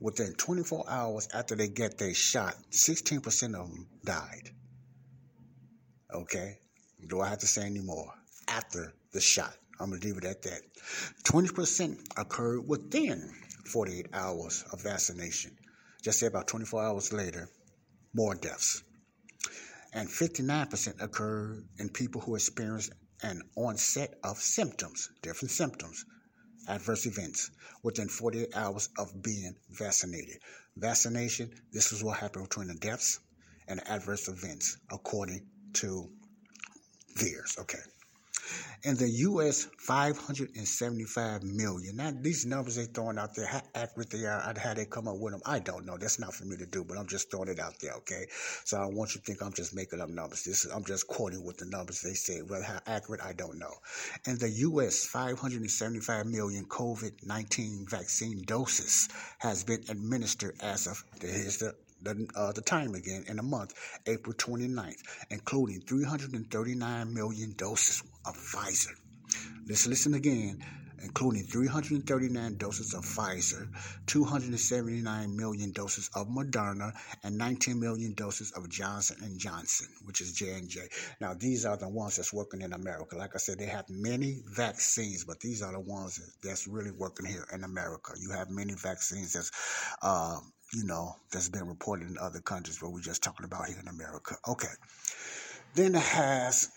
within 24 hours after they get their shot, 16% of them died. Okay? Do I have to say any more? After the shot. I'm going to leave it at that. 20% occurred within 48 hours of vaccination. Just say about 24 hours later, more deaths. And 59% occurred in people who experienced an onset of symptoms, different symptoms, adverse events, within 48 hours of being vaccinated. Vaccination, this is what happened between the deaths and the adverse events, according to VAERS. Okay in the U.S., 575 million. Now, these numbers they're throwing out there, how accurate they are, how they come up with them, I don't know. That's not for me to do, but I'm just throwing it out there, okay? So I don't want you to think I'm just making up numbers. This is, I'm just quoting what the numbers they say. Well, how accurate, I don't know. In the U.S., 575 million COVID-19 vaccine doses has been administered as of, here's the the, uh, the time again in a month, April 29th, including 339 million doses of Pfizer. Let's listen again including 339 doses of Pfizer, 279 million doses of Moderna, and 19 million doses of Johnson and Johnson, which is J&J. Now, these are the ones that's working in America. Like I said, they have many vaccines, but these are the ones that's really working here in America. You have many vaccines that's uh, you know, that's been reported in other countries, but we're just talking about here in America. Okay. Then it has,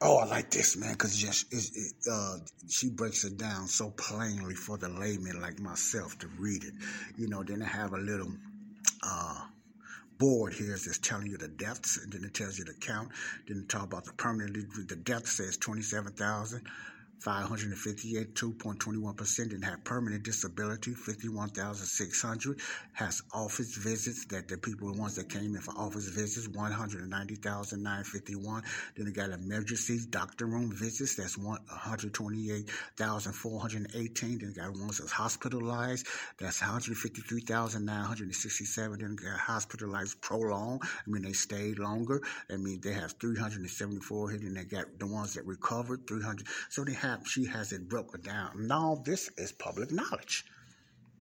oh, I like this, man, because just it, uh, she breaks it down so plainly for the layman like myself to read it. You know, then I have a little uh, board here that's telling you the deaths, and then it tells you the count. Then it talk about the permanent, the death says 27,000. 558, 2.21% and have permanent disability, 51,600. Has office visits that the people, the ones that came in for office visits, 190,951. Then they got emergency doctor room visits, that's 128,418. Then they got ones that's hospitalized, that's 153,967. Then they got hospitalized prolonged, I mean, they stayed longer. I mean, they have 374 here. They got the ones that recovered, 300. So they have she has it broken down. Now this is public knowledge.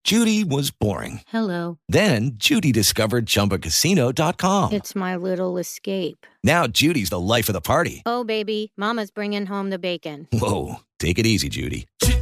Judy was boring. Hello. Then Judy discovered ChumbaCasino.com. It's my little escape. Now Judy's the life of the party. Oh baby, Mama's bringing home the bacon. Whoa, take it easy, Judy.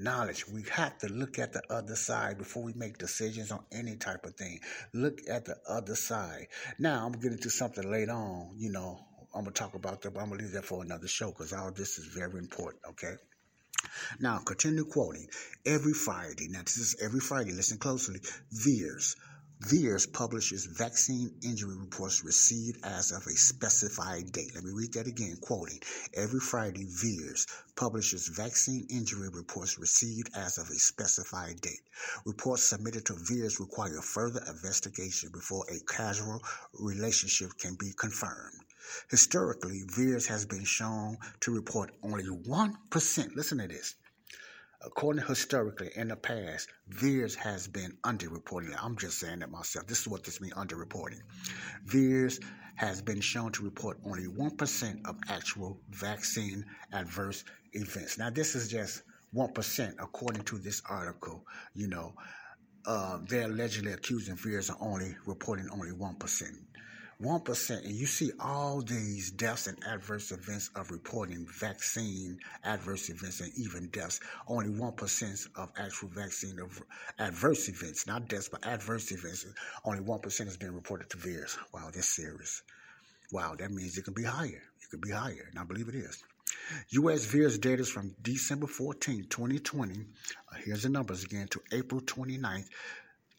knowledge. We have to look at the other side before we make decisions on any type of thing. Look at the other side. Now, I'm getting to something later on. You know, I'm gonna talk about that, but I'm gonna leave that for another show because all this is very important. Okay. Now, continue quoting. Every Friday, now this is every Friday, listen closely. VAERS. VAERS publishes vaccine injury reports received as of a specified date. Let me read that again, quoting. Every Friday, VAERS publishes vaccine injury reports received as of a specified date. Reports submitted to VAERS require further investigation before a causal relationship can be confirmed. Historically, VAERS has been shown to report only 1%. Listen to this. According historically in the past, VAERS has been underreported. I'm just saying it myself. This is what this means underreporting. VAERS has been shown to report only 1% of actual vaccine adverse events. Now, this is just 1% according to this article. You know, uh, they're allegedly accusing VAERS of only reporting only 1%. 1%, and you see all these deaths and adverse events of reporting vaccine adverse events and even deaths. Only 1% of actual vaccine of adverse events, not deaths, but adverse events. Only 1% has been reported to VAERS. Wow, that's serious. Wow, that means it could be higher. It could be higher, and I believe it is. U.S. VAERS data is from December 14, 2020. Uh, here's the numbers again to April 29th,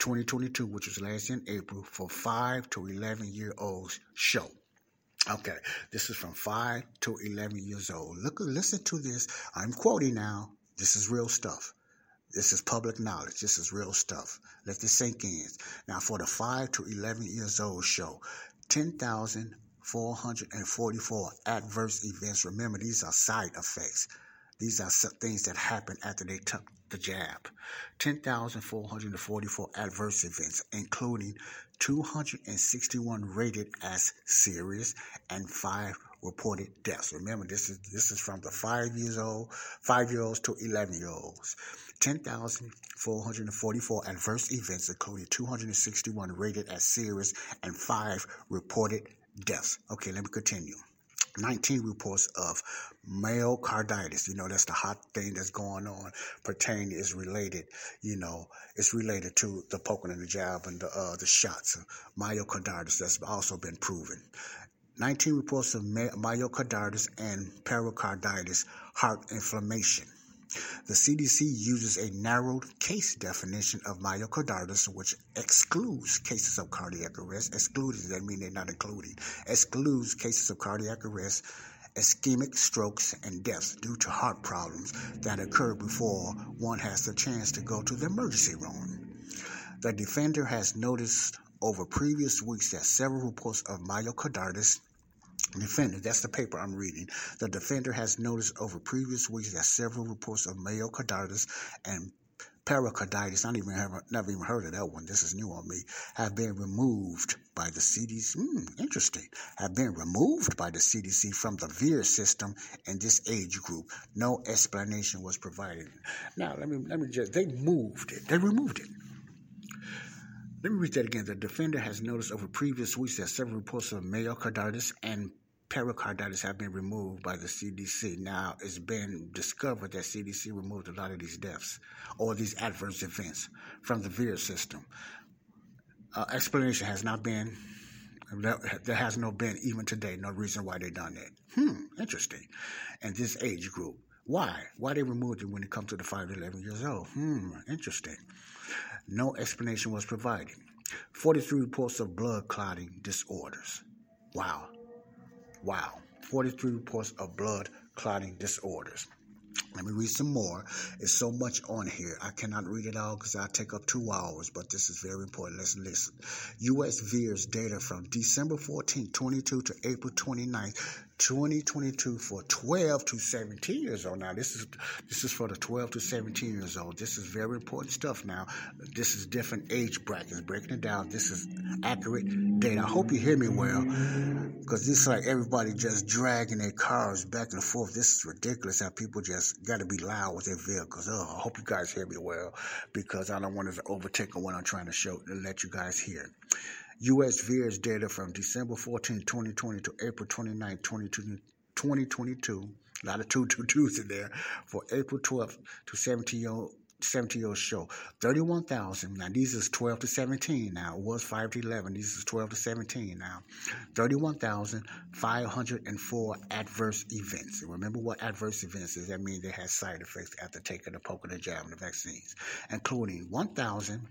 2022, which was last in April, for 5 to 11 year olds show. Okay, this is from 5 to 11 years old. Look, listen to this. I'm quoting now. This is real stuff. This is public knowledge. This is real stuff. Let this sink in. Now, for the 5 to 11 years old show, 10,444 adverse events. Remember, these are side effects. These are things that happen after they took the jab. 10,444 adverse events, including 261 rated as serious and five reported deaths. Remember, this is this is from the five years old, five year olds to 11 year olds. 10,444 adverse events, including 261 rated as serious and five reported deaths. Okay, let me continue. 19 reports of myocarditis. You know, that's the hot thing that's going on pertaining is related, you know, it's related to the poking and the jab and the, uh, the shots. Myocarditis, that's also been proven. 19 reports of myocarditis and pericarditis, heart inflammation. The CDC uses a narrowed case definition of myocarditis, which excludes cases of cardiac arrest. Excludes, that means they're not including. Excludes cases of cardiac arrest, ischemic strokes, and deaths due to heart problems that occur before one has the chance to go to the emergency room. The defender has noticed over previous weeks that several reports of myocarditis Defender, that's the paper I'm reading. The defender has noticed over previous weeks that several reports of myocarditis and pericarditis, I even have, never even heard of that one, this is new on me, have been removed by the CDC. Hmm, interesting. Have been removed by the CDC from the VAERS system in this age group. No explanation was provided. Now, let me, let me just, they moved it. They removed it. Let me read that again. The defender has noticed over previous weeks that several reports of myocarditis and pericarditis have been removed by the CDC. Now, it's been discovered that CDC removed a lot of these deaths or these adverse events from the VAERS system. Uh, explanation has not been, there has no been even today, no reason why they done that. Hmm, interesting. And this age group. Why? Why they removed it when it comes to the 5 to 11 years old? Hmm, interesting. No explanation was provided. 43 reports of blood clotting disorders. Wow. Wow. 43 reports of blood clotting disorders. Let me read some more. It's so much on here. I cannot read it all because I'll take up two hours, but this is very important. Let's listen. U.S. VAERS data from December 14, 22 to April 29, 2022 for 12 to 17 years old. Now, this is this is for the 12 to 17 years old. This is very important stuff now. This is different age brackets. Breaking it down, this is accurate data. I hope you hear me well because this is like everybody just dragging their cars back and forth. This is ridiculous how people just got to be loud with their vehicles. Oh, I hope you guys hear me well because I don't want to overtake on what I'm trying to show and let you guys hear. U.S. VAERS data from December 14, 2020 to April 29, 2022. A lot of two two twos in there for April 12th to 17 year old 17 year show. 31,000. Now, these is 12 to 17 now. It was 5 to 11. These is 12 to 17 now. 31,504 adverse events. And remember what adverse events is? That means they had side effects after taking the poke and the jab and the vaccines, including 1,000.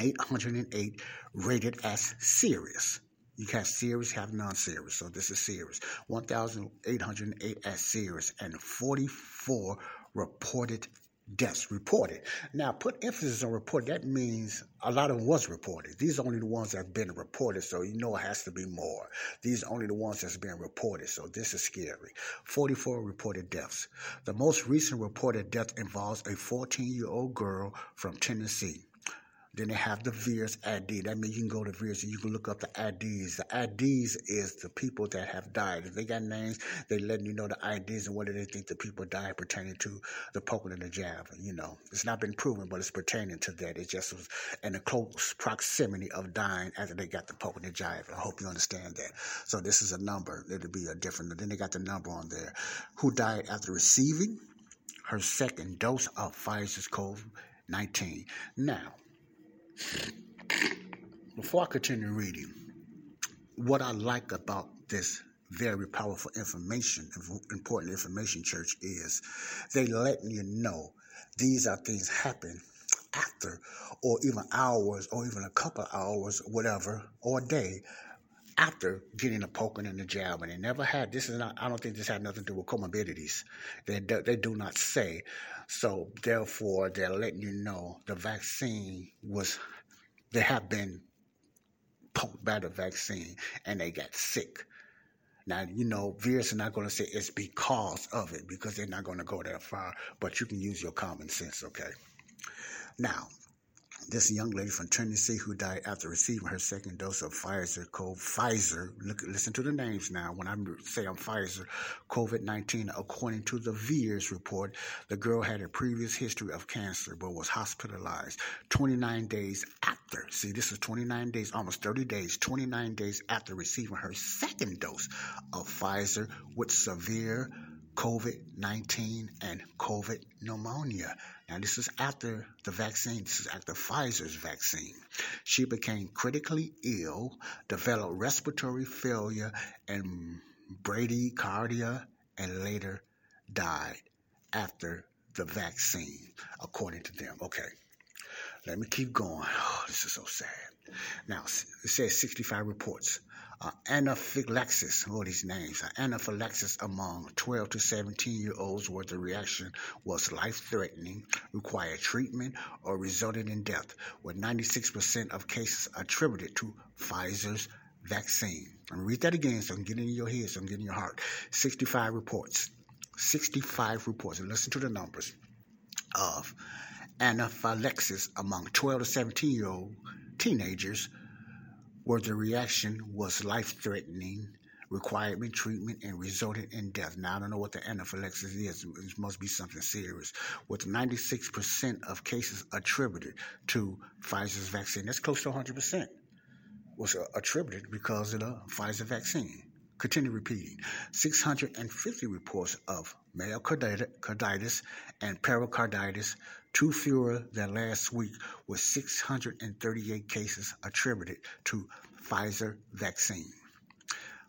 808 rated as serious. You can't have serious, have non-serious. So this is serious. 1,808 as serious and 44 reported deaths reported. Now, put emphasis on reported. That means a lot of them was reported. These are only the ones that have been reported, so you know it has to be more. These are only the ones that's been reported, so this is scary. 44 reported deaths. The most recent reported death involves a 14-year-old girl from Tennessee. Then they have the VAERS ID. That means you can go to VAERS and you can look up the IDs. The IDs is the people that have died. If they got names, they letting you know the IDs and what do they think the people died pertaining to the poking and the jab. You know, it's not been proven, but it's pertaining to that. It just was in the close proximity of dying after they got the poking and the jab. I hope you understand that. So this is a number. It'll be a different. Then they got the number on there. Who died after receiving her second dose of Pfizer's COVID 19. Now, before I continue reading, what I like about this very powerful information, important information, church, is they letting you know these are things happen after, or even hours, or even a couple hours, whatever, or a day after getting a poking and a jab, and they never had. This is not. I don't think this had nothing to do with comorbidities. They do, they do not say. So therefore, they're letting you know the vaccine was. They have been poked by the vaccine and they got sick. Now, you know, VAERS are not going to say it's because of it because they're not going to go that far, but you can use your common sense, okay? Now, this young lady from Tennessee who died after receiving her second dose of Pfizer, called Pfizer. Look, listen to the names now. When I say I'm Pfizer, COVID-19, according to the VAERS report, the girl had a previous history of cancer, but was hospitalized 29 days after. See, this is 29 days, almost 30 days, 29 days after receiving her second dose of Pfizer with severe COVID 19 and COVID pneumonia. Now, this is after the vaccine, this is after Pfizer's vaccine. She became critically ill, developed respiratory failure and bradycardia, and later died after the vaccine, according to them. Okay, let me keep going. Oh, this is so sad. Now, it says 65 reports uh, anaphylaxis, all these names, uh, anaphylaxis among 12 to 17 year olds where the reaction was life threatening, required treatment, or resulted in death, with 96% of cases attributed to Pfizer's vaccine. I'm read that again so I'm getting in your head, so I'm getting in your heart. 65 reports. 65 reports. And listen to the numbers of anaphylaxis among 12 to 17 year old teenagers where the reaction was life threatening, required treatment, and resulted in death. Now, I don't know what the anaphylaxis is. It must be something serious. With 96% of cases attributed to Pfizer's vaccine, that's close to 100%, was uh, attributed because of the Pfizer vaccine. Continue repeating. 650 reports of myocarditis and pericarditis two fewer than last week, with 638 cases attributed to Pfizer vaccine.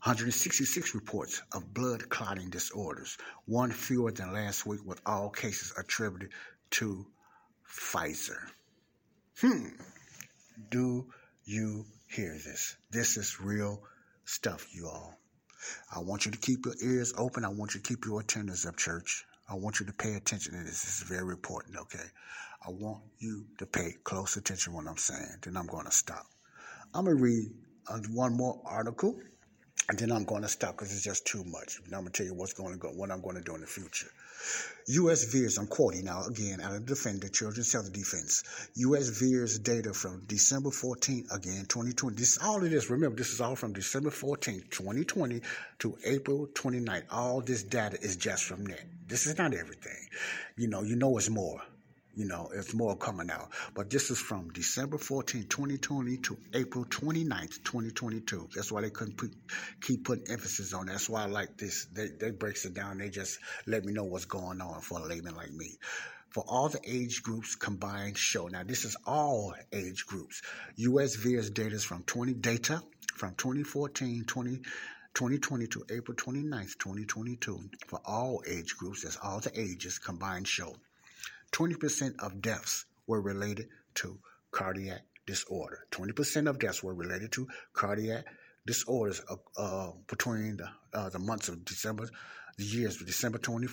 166 reports of blood clotting disorders, one fewer than last week, with all cases attributed to Pfizer. Hmm. Do you hear this? This is real stuff, you all. I want you to keep your ears open. I want you to keep your attendance up, church. I want you to pay attention to this. This is very important, okay? I want you to pay close attention to what I'm saying. Then I'm going to stop. I'm going to read uh, one more article, and then I'm going to stop because it's just too much. And I'm going to tell you what's going to go, what I'm going to do in the future. U.S. VAERS, I'm quoting now again out of Defender Children's Health Defense. U.S. VAERS data from December 14, again, 2020. This all of this, remember, this is all from December 14, 2020 to April 29. All this data is just from that. This is not everything. You know, you know it's more. You know, it's more coming out. But this is from December 14, 2020 to April 29th, 2022. That's why they couldn't put, keep putting emphasis on. That's why I like this. They, they breaks it down. They just let me know what's going on for a layman like me for all the age groups combined show. Now, this is all age groups. U.S. VAERS data is from 20 data from 2014, 20, 2020 to April 29th, 2022 for all age groups. That's all the ages combined show. 20% of deaths were related to cardiac disorder. 20% of deaths were related to cardiac disorders uh, uh, between the, uh, the months of December, the years of December 20,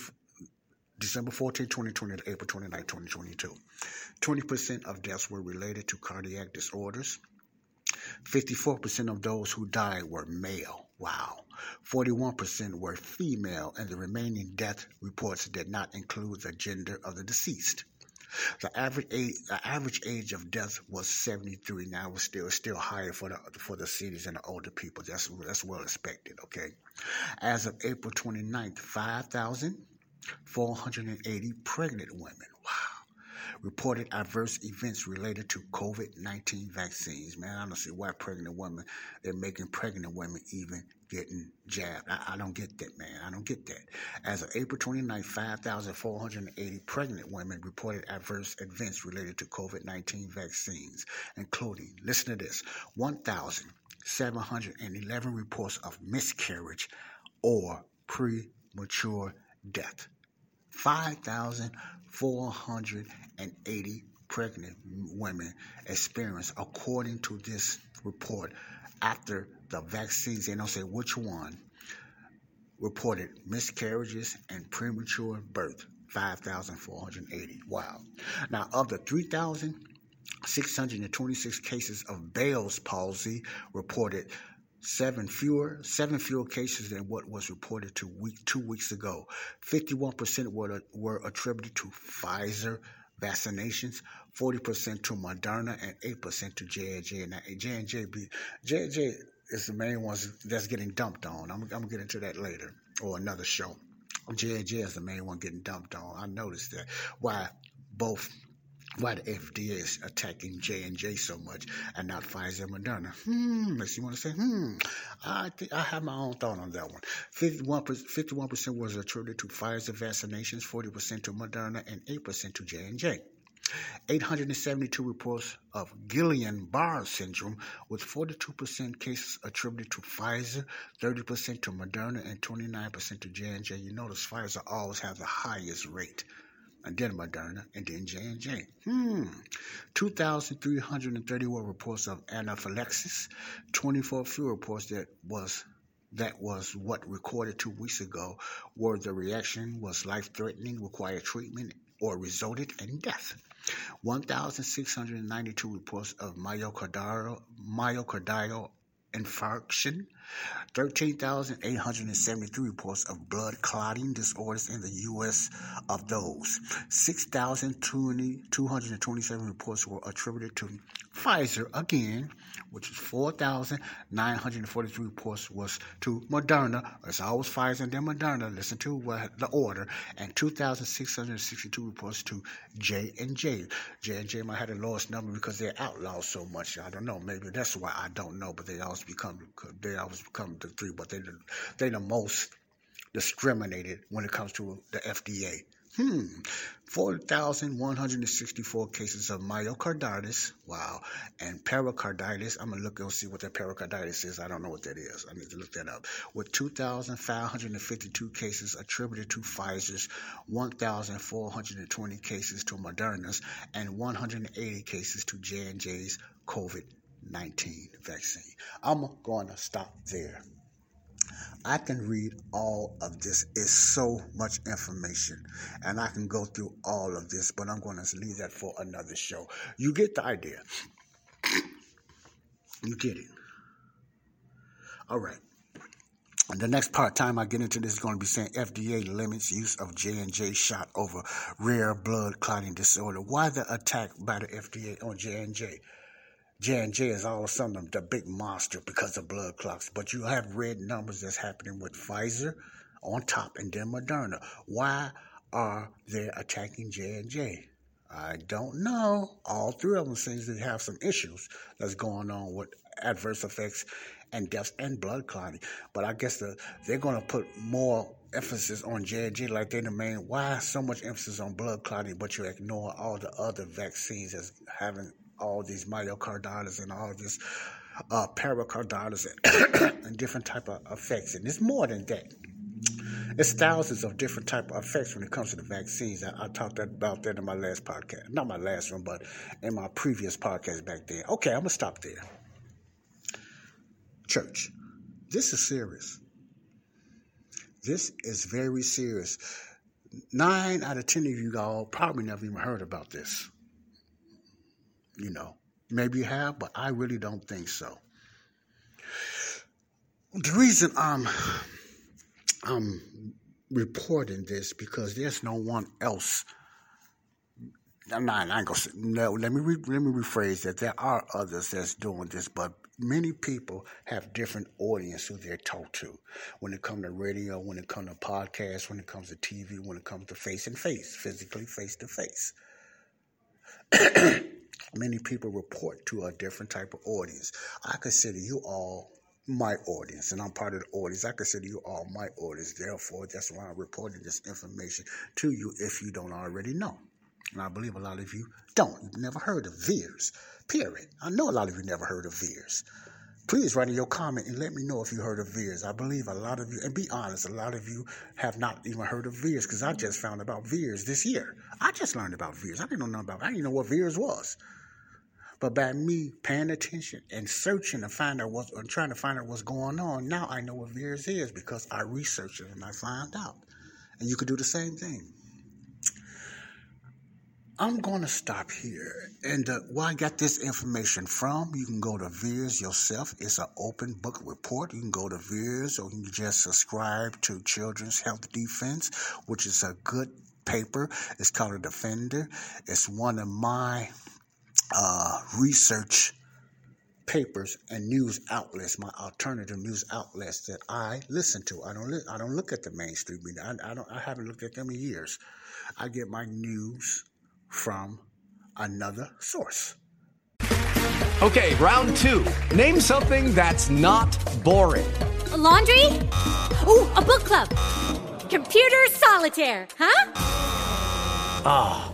December 14, 2020 to April 29, 2022. 20% of deaths were related to cardiac disorders. 54% of those who died were male. Wow. 41% were female, and the remaining death reports did not include the gender of the deceased. The average age, the average age of death was 73. Now it's still still higher for the for the cities and the older people. That's that's well expected. Okay, as of April 29th, 5,480 pregnant women. Wow reported adverse events related to COVID 19 vaccines. Man, I don't see why pregnant women, they're making pregnant women even getting jabbed. I, I, don't get that, man. I don't get that. As of April 29, 5,480 pregnant women reported adverse events related to COVID 19 vaccines, including, listen to this, 1,711 reports of miscarriage or premature death. 5,480 pregnant women experienced, according to this report, after the vaccines, they don't say which one, reported miscarriages and premature birth. 5,480. Wow. Now, of the 3,626 cases of Bell's palsy reported, seven fewer seven fewer cases than what was reported two week two weeks ago. Fifty one percent were were attributed to Pfizer vaccinations, forty percent to Moderna, and eight percent to J and J. And J and J be, J and J is the main ones that's getting dumped on. I'm, I'm gonna get into that later or another show. J and J is the main one getting dumped on. I noticed that. Why both why the FDA is attacking J and J so much and not Pfizer and Moderna. Hmm, you want to say, hmm, I I have my own thought on that one. 51 percent was attributed to Pfizer vaccinations, forty percent to Moderna, and eight percent to J and J. 872 reports of Guillain-Barré syndrome, with 42% cases attributed to Pfizer, 30% to Moderna, and 29% to J&J. You notice Pfizer always have the highest rate and then Moderna, and then J&J. Hmm. 2,331 reports of anaphylaxis, 24 fewer reports that was that was what recorded two weeks ago, where the reaction was life-threatening, required treatment, or resulted in death. 1,692 reports of myocardial, myocardial infarction, 13,873 reports of blood clotting disorders in the U.S. Of those, 6,227 reports were attributed to Pfizer again, which is 4,943 reports was to Moderna. It's always Pfizer and then Moderna. Listen to what the order, and 2,662 reports to J and J. J and J might have the lowest number because they're outlawed so much. I don't know. Maybe that's why I don't know. But they always become they always become to three. But they they the most discriminated when it comes to the FDA. Hmm. 4,164 cases of myocarditis. Wow. And pericarditis. I'm going to look and see what that pericarditis is. I don't know what that is. I need to look that up. With 2,552 cases attributed to Pfizer's, 1,420 cases to Moderna's, and 180 cases to J&J's COVID-19 vaccine. I'm going to stop there. I can read all of this. It's so much information, and I can go through all of this, but I'm going to leave that for another show. You get the idea. You get it. All right. And the next part time I get into this is going to be saying FDA limits use of J and J shot over rare blood clotting disorder. Why the attack by the FDA on J and J? J and J is all of a sudden the big monster because of blood clots, but you have red numbers that's happening with Pfizer on top and then Moderna. Why are they attacking J and J? I don't know. All three of them seems to have some issues that's going on with adverse effects and deaths and blood clotting. But I guess the, they're going to put more emphasis on J&J like they're the main. Why so much emphasis on blood clotting, but you ignore all the other vaccines as having all these myocarditis and all this uh, pericarditis and, and different type of effects. And it's more than that. It's thousands of different type of effects when it comes to the vaccines. I, I talked about that in my last podcast. Not my last one, but in my previous podcast back then. Okay, I'm to stop there. Church, this is serious. This is very serious. Nine out of ten of you all probably never even heard about this. You know, maybe you have, but I really don't think so. The reason I'm I'm reporting this because there's no one else. I'm not. I no. Let me re, let me rephrase that. There are others that's doing this, but many people have different audience who they're talked to when it comes to radio, when it comes to podcasts, when it comes to TV, when it comes to face and face, physically face to face. Many people report to a different type of audience. I consider you all my audience, and I'm part of the audience. I consider you all my audience. Therefore, that's why I'm reporting this information to you if you don't already know. And I believe a lot of you don't. You've never heard of VAERS, period. I know a lot of you never heard of VAERS. Please write in your comment and let me know if you heard of VAERS. I believe a lot of you, and be honest, a lot of you have not even heard of VAERS because I just found about VAERS this year. I just learned about VAERS. I didn't know nothing about. I didn't know what VAERS was. But by me paying attention and searching to find out what, and trying to find out what's going on, now I know what VAERS is because I researched it and I found out. And you could do the same thing. I'm going to stop here. And uh, where I got this information from, you can go to VAERS yourself. It's an open book report. You can go to VAERS or you can just subscribe to Children's Health Defense, which is a good paper. It's called a Defender. It's one of my uh, research papers and news outlets, my alternative news outlets that I listen to. I don't li- I don't look at the mainstream media. I, I don't I haven't looked at them in years. I get my news from another source. Okay, round two. Name something that's not boring. A laundry? Ooh, a book club. Computer solitaire, huh? Ah, oh,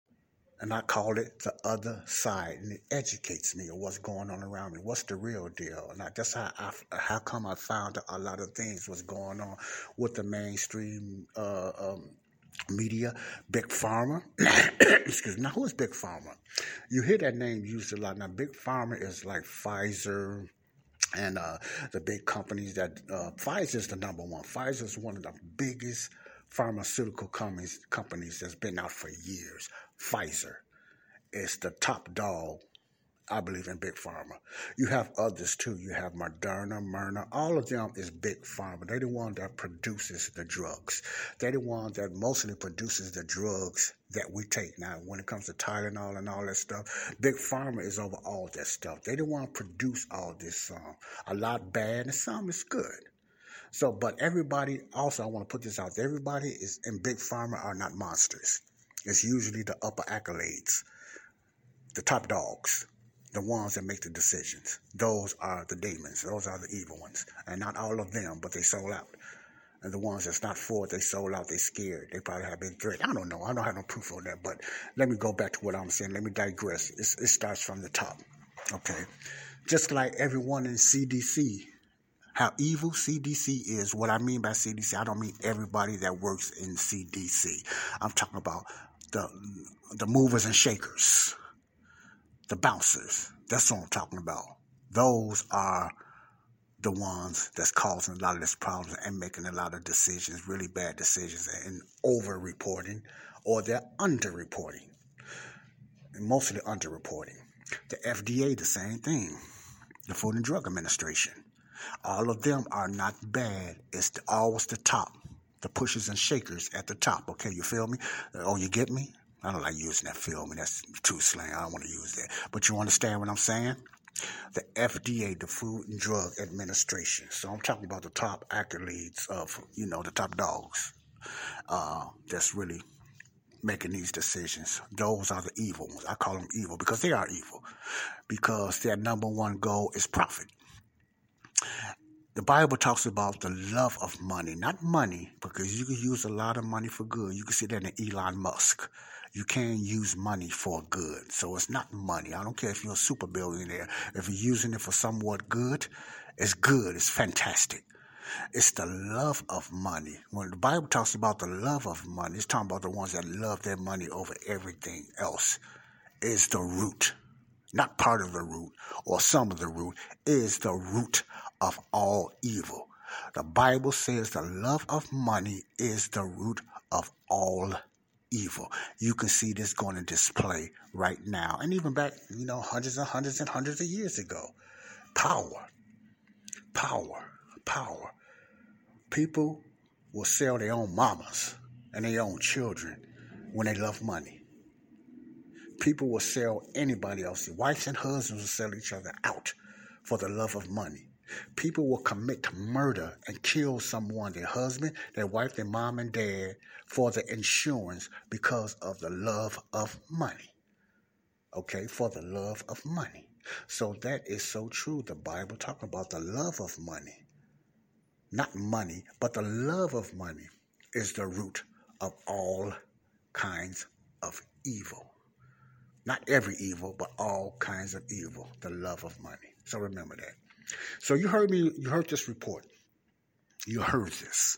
And I call it the other side, and it educates me of what's going on around me. What's the real deal? And I, that's how I, how come I found a lot of things was going on with the mainstream uh, um, media, Big Pharma. Excuse me. Now, who is Big Pharma? You hear that name used a lot. Now, Big Pharma is like Pfizer and uh, the big companies that uh, Pfizer is the number one. Pfizer is one of the biggest pharmaceutical companies companies that's been out for years. Pfizer is the top dog I believe in big pharma. You have others too. You have Moderna, Myrna. All of them is big pharma. They're the one that produces the drugs. They're the one that mostly produces the drugs that we take. Now, when it comes to Tylenol and all that stuff, big pharma is over all that stuff. They the one produce all this. Um, a lot bad and some is good. So, but everybody also, I want to put this out. Everybody is in big pharma are not monsters. It's usually the upper accolades, the top dogs the ones that make the decisions. Those are the demons. Those are the evil ones. And not all of them, but they sold out. And the ones that's not for it, they sold out, They're scared. They probably have been threatened. I don't know. I don't have no proof on that. But let me go back to what I'm saying. Let me digress. It's, it starts from the top. Okay. Just like everyone in CDC, how evil CDC is. What I mean by CDC, I don't mean everybody that works in CDC. I'm talking about the the movers and shakers the bouncers. That's what I'm talking about. Those are the ones that's causing a lot of this problems and making a lot of decisions, really bad decisions, and over reporting or they're under reporting. Mostly under reporting. The FDA, the same thing. The Food and Drug Administration. All of them are not bad. It's the, always the top. The pushers and shakers at the top. Okay, you feel me? Oh, you get me? I don't like using that film, and that's too slang. I don't want to use that. But you understand what I'm saying? The FDA, the Food and Drug Administration. So I'm talking about the top accolades of, you know, the top dogs uh, that's really making these decisions. Those are the evil ones. I call them evil because they are evil. Because their number one goal is profit. The Bible talks about the love of money, not money, because you can use a lot of money for good. You can see that in Elon Musk you can use money for good. So it's not money. I don't care if you're a super billionaire. If you're using it for somewhat good, it's good. It's fantastic. It's the love of money. When the Bible talks about the love of money, it's talking about the ones that love their money over everything else. Is the root, not part of the root or some of the root, is the root of all evil. The Bible says the love of money is the root of all evil. You can see this going to display right now. And even back, you know, hundreds and hundreds and hundreds of years ago. Power. Power. Power. People will sell their own mamas and their own children when they love money. People will sell anybody else. Wives and husbands will sell each other out for the love of money. People will commit murder and kill someone, their husband, their wife, their mom and dad, for the insurance because of the love of money. Okay, for the love of money. So that is so true. The Bible talking about the love of money. Not money, but the love of money is the root of all kinds of evil. Not every evil, but all kinds of evil. The love of money. So remember that. So you heard me, you heard this report. You heard this.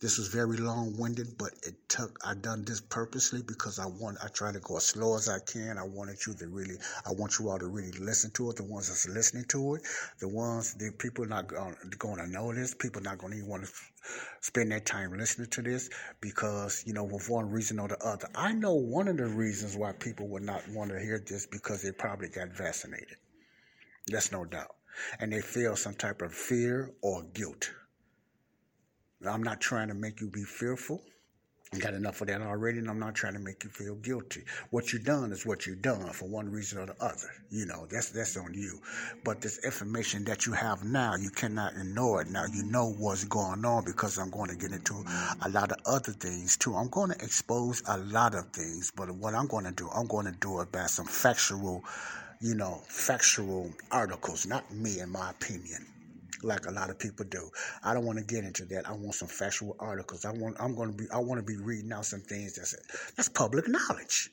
This was very long-winded, but it took. I done this purposely because I want. I try to go as slow as I can. I wanted you to really. I want you all to really listen to it. The ones that's listening to it, the ones the people not going to know this. People not going to even want to spend their time listening to this because you know, with one reason or the other. I know one of the reasons why people would not want to hear this because they probably got vaccinated. That's no doubt and they feel some type of fear or guilt. I'm not trying to make you be fearful. You got enough of that already, and I'm not trying to make you feel guilty. What you done is what you done for one reason or the other. You know, that's that's on you. But this information that you have now, you cannot ignore it. Now you know what's going on because I'm going to get into a lot of other things too. I'm going to expose a lot of things, but what I'm going to do, I'm going to do it by some factual you know, factual articles, not me, in my opinion, like a lot of people do. I don't want to get into that. I want some factual articles. I want. I'm going to be. I want to be reading out some things that's that's public knowledge,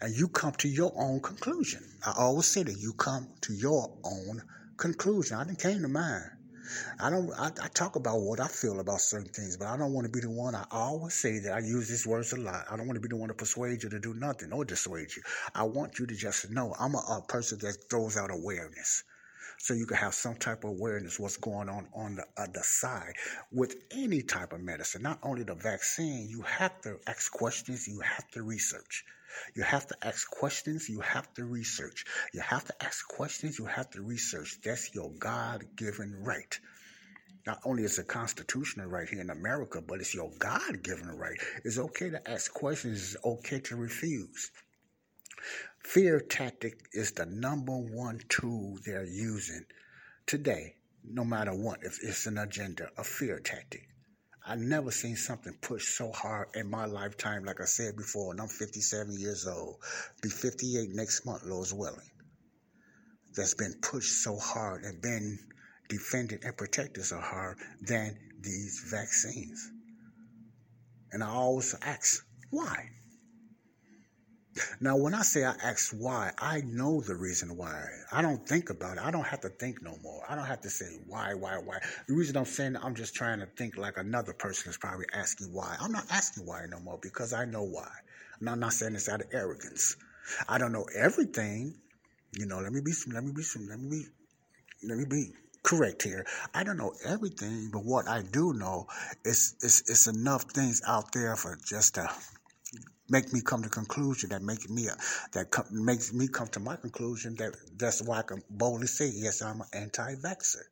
and you come to your own conclusion. I always say that you come to your own conclusion. I didn't came to mine. I don't. I, I, talk about what I feel about certain things, but I don't want to be the one. I always say that I use these words a lot. I don't want to be the one to persuade you to do nothing or dissuade you. I want you to just know I'm a, a person that throws out awareness so you can have some type of awareness what's going on on the other side with any type of medicine not only the vaccine you have to ask questions you have to research You have to ask questions. You have to research. You have to ask questions. You have to research. That's your God given right. Not only is it a constitutional right here in America, but it's your God given right. It's okay to ask questions. It's okay to refuse. Fear tactic is the number one tool they're using today, no matter what. If it's an agenda, a fear tactic. I never seen something pushed so hard in my lifetime, like I said before, and I'm 57 years old. Be 58 next month, Lord's willing. That's been pushed so hard and been defended and protected so hard than these vaccines. And I always ask, why? Now, when I say I ask why, I know the reason why. I don't think about it. I don't have to think no more. I don't have to say why, why, why. The reason I'm saying I'm just trying to think like another person is probably asking why. I'm not asking why no more because I know why. And I'm not saying this out of arrogance. I don't know everything. You know, let me be, some, let me be, some, let me be, let me be correct here. I don't know everything, but what I do know is, is, is enough things out there for just to make me come to conclusion that makes me that com- makes me come to my conclusion that that's why I can boldly say yes I'm an anti-vaxxer.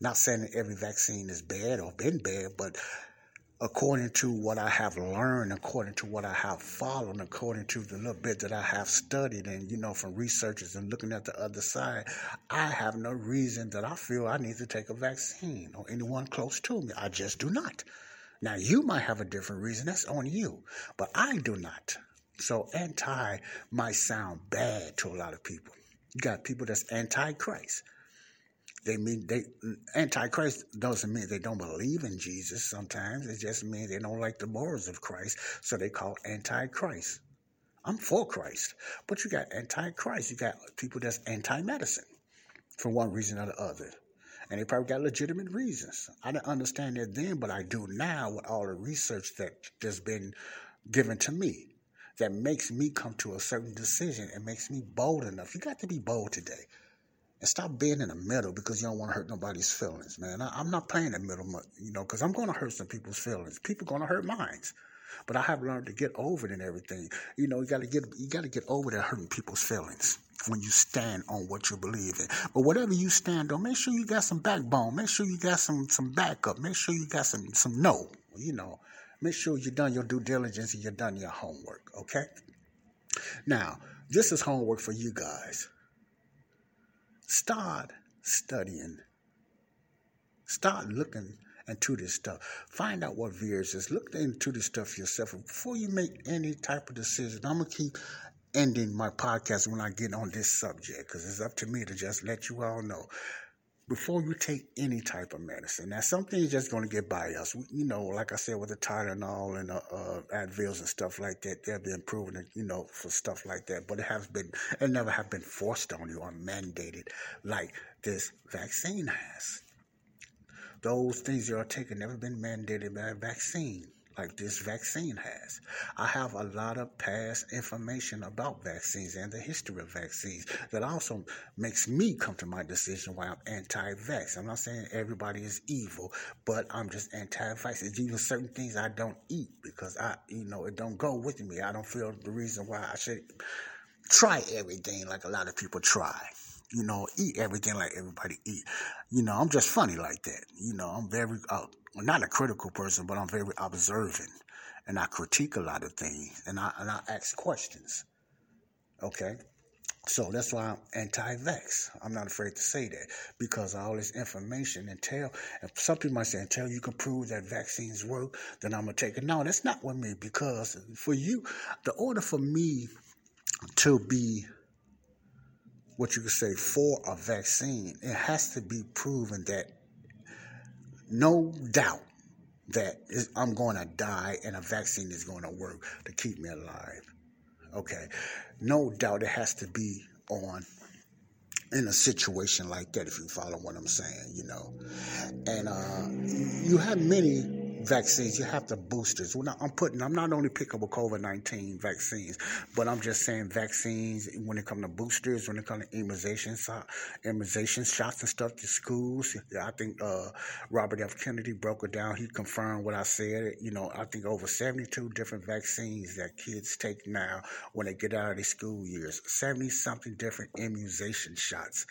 Not saying that every vaccine is bad or been bad, but according to what I have learned, according to what I have followed, according to the little bit that I have studied, and you know from researchers and looking at the other side, I have no reason that I feel I need to take a vaccine or anyone close to me. I just do not. Now, you might have a different reason. That's on you. But I do not. So, anti might sound bad to a lot of people. You got people that's anti Christ. They mean they anti-Christ doesn't mean they don't believe in Jesus. Sometimes it just means they don't like the morals of Christ, so they call anti-Christ. I'm for Christ, but you got anti-Christ. You got people that's anti-medicine for one reason or the other. And they probably got legitimate reasons. I didn't understand that then, but I do now with all the research that has been given to me that makes me come to a certain decision and makes me bold enough. You got to be bold today. And stop being in the middle because you don't want to hurt nobody's feelings, man. I, am not playing the middle, you know, because I'm going to hurt some people's feelings. People going to hurt mine. But I have learned to get over it and everything. You know, you got to get you got to get over that hurting people's feelings when you stand on what you believe in. But whatever you stand on, make sure you got some backbone. Make sure you got some some backup. Make sure you got some some no. You know, make sure you done your due diligence and you done your homework. Okay. Now, this is homework for you guys. Start studying. Start looking into this stuff. Find out what VAERS is. Look into this stuff yourself before you make any type of decision. I'm gonna keep ending my podcast when I get on this subject because it's up to me to just let you all know before you take any type of medicine. Now, some things just going to get by us. You know, like I said, with the Tylenol and uh, uh, Advils and stuff like that, they've been proven, you know, for stuff like that. But it has been, it never have been forced on you or mandated like this vaccine has. Those things you are taking never been mandated by a vaccine like this vaccine has. I have a lot of past information about vaccines and the history of vaccines that also makes me come to my decision why I'm anti-vax. I'm not saying everybody is evil, but I'm just anti-vax. There's even certain things I don't eat because I, you know, it don't go with me. I don't feel the reason why I should try everything like a lot of people try you know, eat everything like everybody eat. You know, I'm just funny like that. You know, I'm very, uh, not a critical person, but I'm very observant and I critique a lot of things and I, and I ask questions. Okay. So that's why I'm anti-vax. I'm not afraid to say that because all this information until if some people might say until you can prove that vaccines work, then I'm gonna take it. No, that's not with me because for you, the order for me to be what you could say for a vaccine, it has to be proven that no doubt that I'm going to die and a vaccine is going to work to keep me alive. Okay. No doubt it has to be on in a situation like that, if you follow what I'm saying, you know. And uh, you have many vaccines. You have the boosters. Well, I'm putting. I'm not only picking up COVID nineteen vaccines, but I'm just saying vaccines when it comes to boosters, when it comes to immunization, immunization shots and stuff to schools. I think uh, Robert F. Kennedy broke it down. He confirmed what I said. You know, I think over 72 different vaccines that kids take now when they get out of their school years. 70 something different immunization shots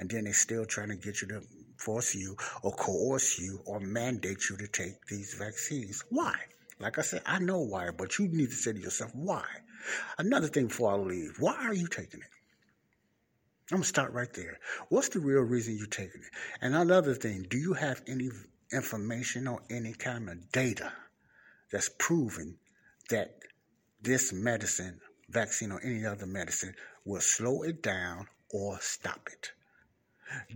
and then they're still trying to get you to force you or coerce you or mandate you to take these vaccines. Why? Like I said, I know why, but you need to say to yourself, why? Another thing before I leave, why are you taking it? I'm gonna start right there. What's the real reason you're taking it? And another thing, do you have any information or any kind of data that's proven that this medicine, vaccine, or any other medicine will slow it down or stop it?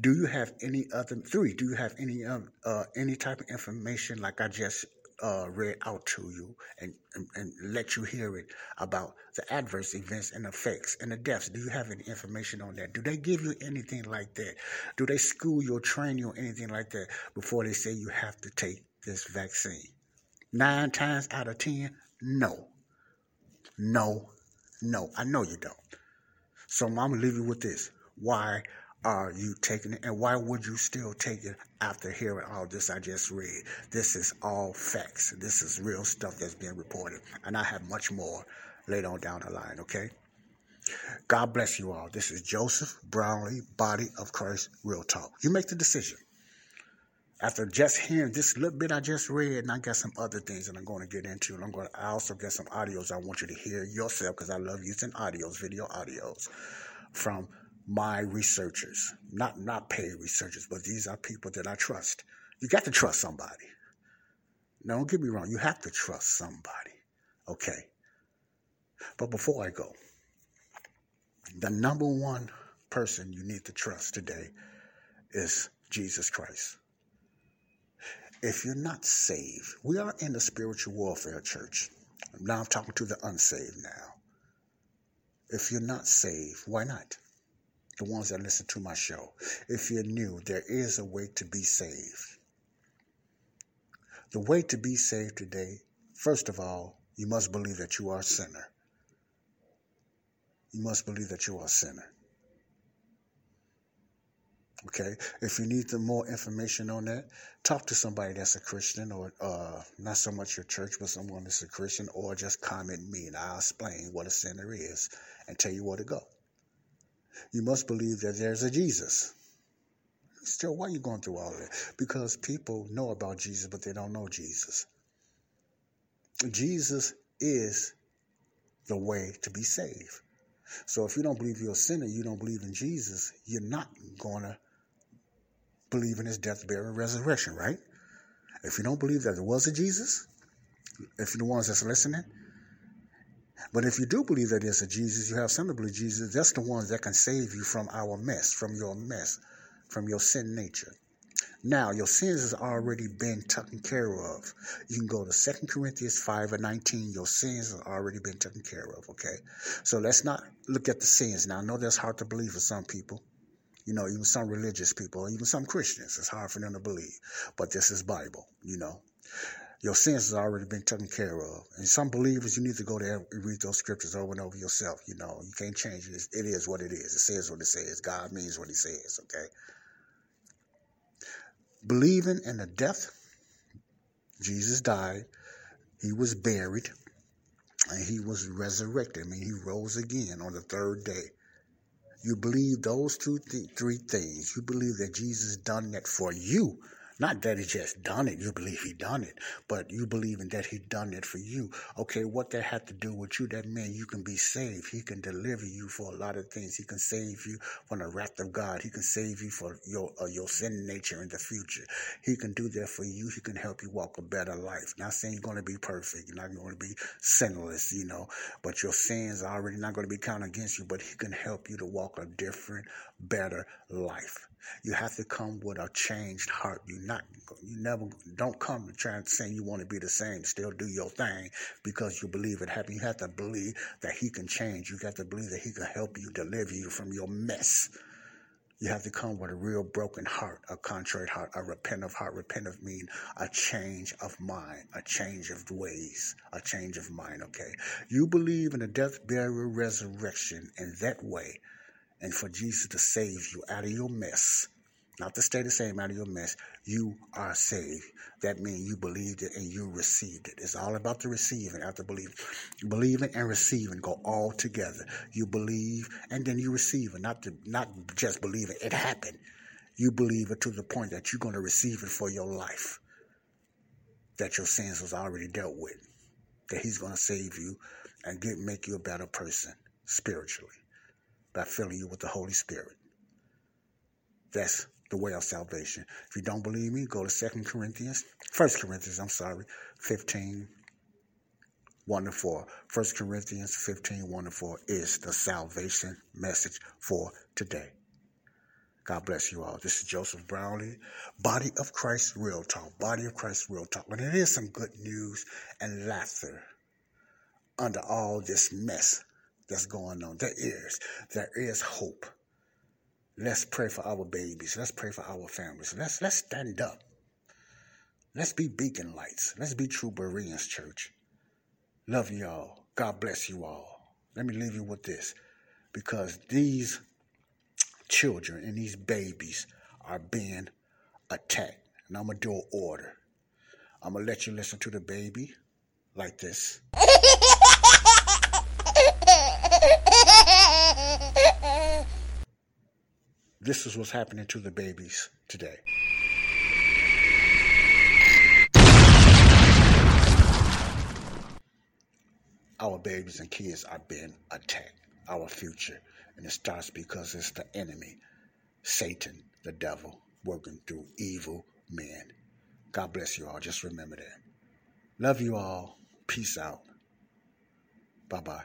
Do you have any other three? Do you have any um, uh, any type of information like I just uh, read out to you and, and, and let you hear it about the adverse events and effects and the deaths? Do you have any information on that? Do they give you anything like that? Do they school you or train you or anything like that before they say you have to take this vaccine? Nine times out of ten, no, no, no. I know you don't. So I'm gonna leave you with this. Why are you taking it? And why would you still take it after hearing all this I just read? This is all facts. This is real stuff that's being reported. And I have much more later on down the line, okay? God bless you all. This is Joseph Brownlee, Body of Christ Real Talk. You make the decision. After just hearing this little bit I just read, and I got some other things that I'm going to get into, and I'm going to I also get some audios I want you to hear yourself because I love using audios, video audios from my researchers, not not paid researchers, but these are people that I trust. You got to trust somebody. Now, don't get me wrong, you have to trust somebody. Okay. But before I go, the number one person you need to trust today is Jesus Christ. If you're not saved, we are in the spiritual warfare church. Now I'm talking to the unsaved now. If you're not saved, why not? The ones that listen to my show. If you're new, there is a way to be saved. The way to be saved today, first of all, you must believe that you are a sinner. You must believe that you are a sinner. Okay, if you need more information on that, talk to somebody that's a Christian, or uh, not so much your church, but someone that's a Christian, or just comment me and I'll explain what a sinner is and tell you where to go you must believe that there's a Jesus. Still, why are you going through all that? Because people know about Jesus, but they don't know Jesus. Jesus is the way to be saved. So if you don't believe you're a sinner, you don't believe in Jesus, you're not going to believe in his death, burial, and resurrection, right? If you don't believe that there was a Jesus, if you're the ones that's listening, but if you do believe that there's a Jesus, you have some to believe Jesus, that's the ones that can save you from our mess, from your mess, from your sin nature. Now, your sins has already been taken care of. You can go to 2 Corinthians 5 and 19. Your sins have already been taken care of, okay? So let's not look at the sins. Now, I know that's hard to believe for some people. You know, even some religious people, even some Christians, it's hard for them to believe. But this is Bible, you know your sins has already been taken care of. And some believers, you need to go there and read those scriptures over and over yourself. You know, you can't change it. It is what it is. It says what it says. God means what he says, okay? Believing in the death, Jesus died, he was buried, and he was resurrected. I mean, he rose again on the third day. You believe those two, th- three things. You believe that Jesus done that for you not that he just done it, you believe he done it, but you believe in that he done it for you. Okay, what that had to do with you, that man, you can be saved. He can deliver you for a lot of things. He can save you from the wrath of God. He can save you for your uh, your sin nature in the future. He can do that for you. He can help you walk a better life. Not saying you're going to be perfect. You're not going to be sinless, you know, but your sins are already not going to be counted against you, but he can help you to walk a different, better life. You have to come with a changed heart. You not you never don't come to try and say you want to be the same. Still do your thing because you believe it happened. You have to believe that he can change. You have to believe that he can help you deliver you from your mess. You have to come with a real broken heart, a contrite heart, a repentant heart. Repentant mean a change of mind, a change of ways, a change of mind, okay? You believe in the death, burial, resurrection in that way, and for Jesus to save you out of your mess, not to stay the same out of your mess, you are saved. That means you believed it and you received it. It's all about the receiving after believing. Believing and receiving go all together. You believe and then you receive it. Not to not just believe it, it happened. You believe it to the point that you're going to receive it for your life. That your sins was already dealt with. That he's going to save you and get make you a better person spiritually by filling you with the Holy Spirit. That's the way of salvation. If you don't believe me, go to Second Corinthians, First Corinthians, I'm sorry, 15, 1 to 4. 1 Corinthians 15, 1 to 4 is the salvation message for today. God bless you all. This is Joseph Brownlee, Body of Christ Real Talk. Body of Christ Real Talk. And it is some good news and laughter under all this mess that's going on. There is. There is hope. Let's pray for our babies. Let's pray for our families. Let's let's stand up. Let's be beacon lights. Let's be true Bereans, church. Love y'all. God bless you all. Let me leave you with this. Because these children and these babies are being attacked. And I'm going to do an order. I'm going to let you listen to the baby like this. This is what's happening to the babies today. Our babies and kids are being attacked, our future. And it starts because it's the enemy, Satan, the devil, working through evil men. God bless you all. Just remember that. Love you all. Peace out. Bye bye.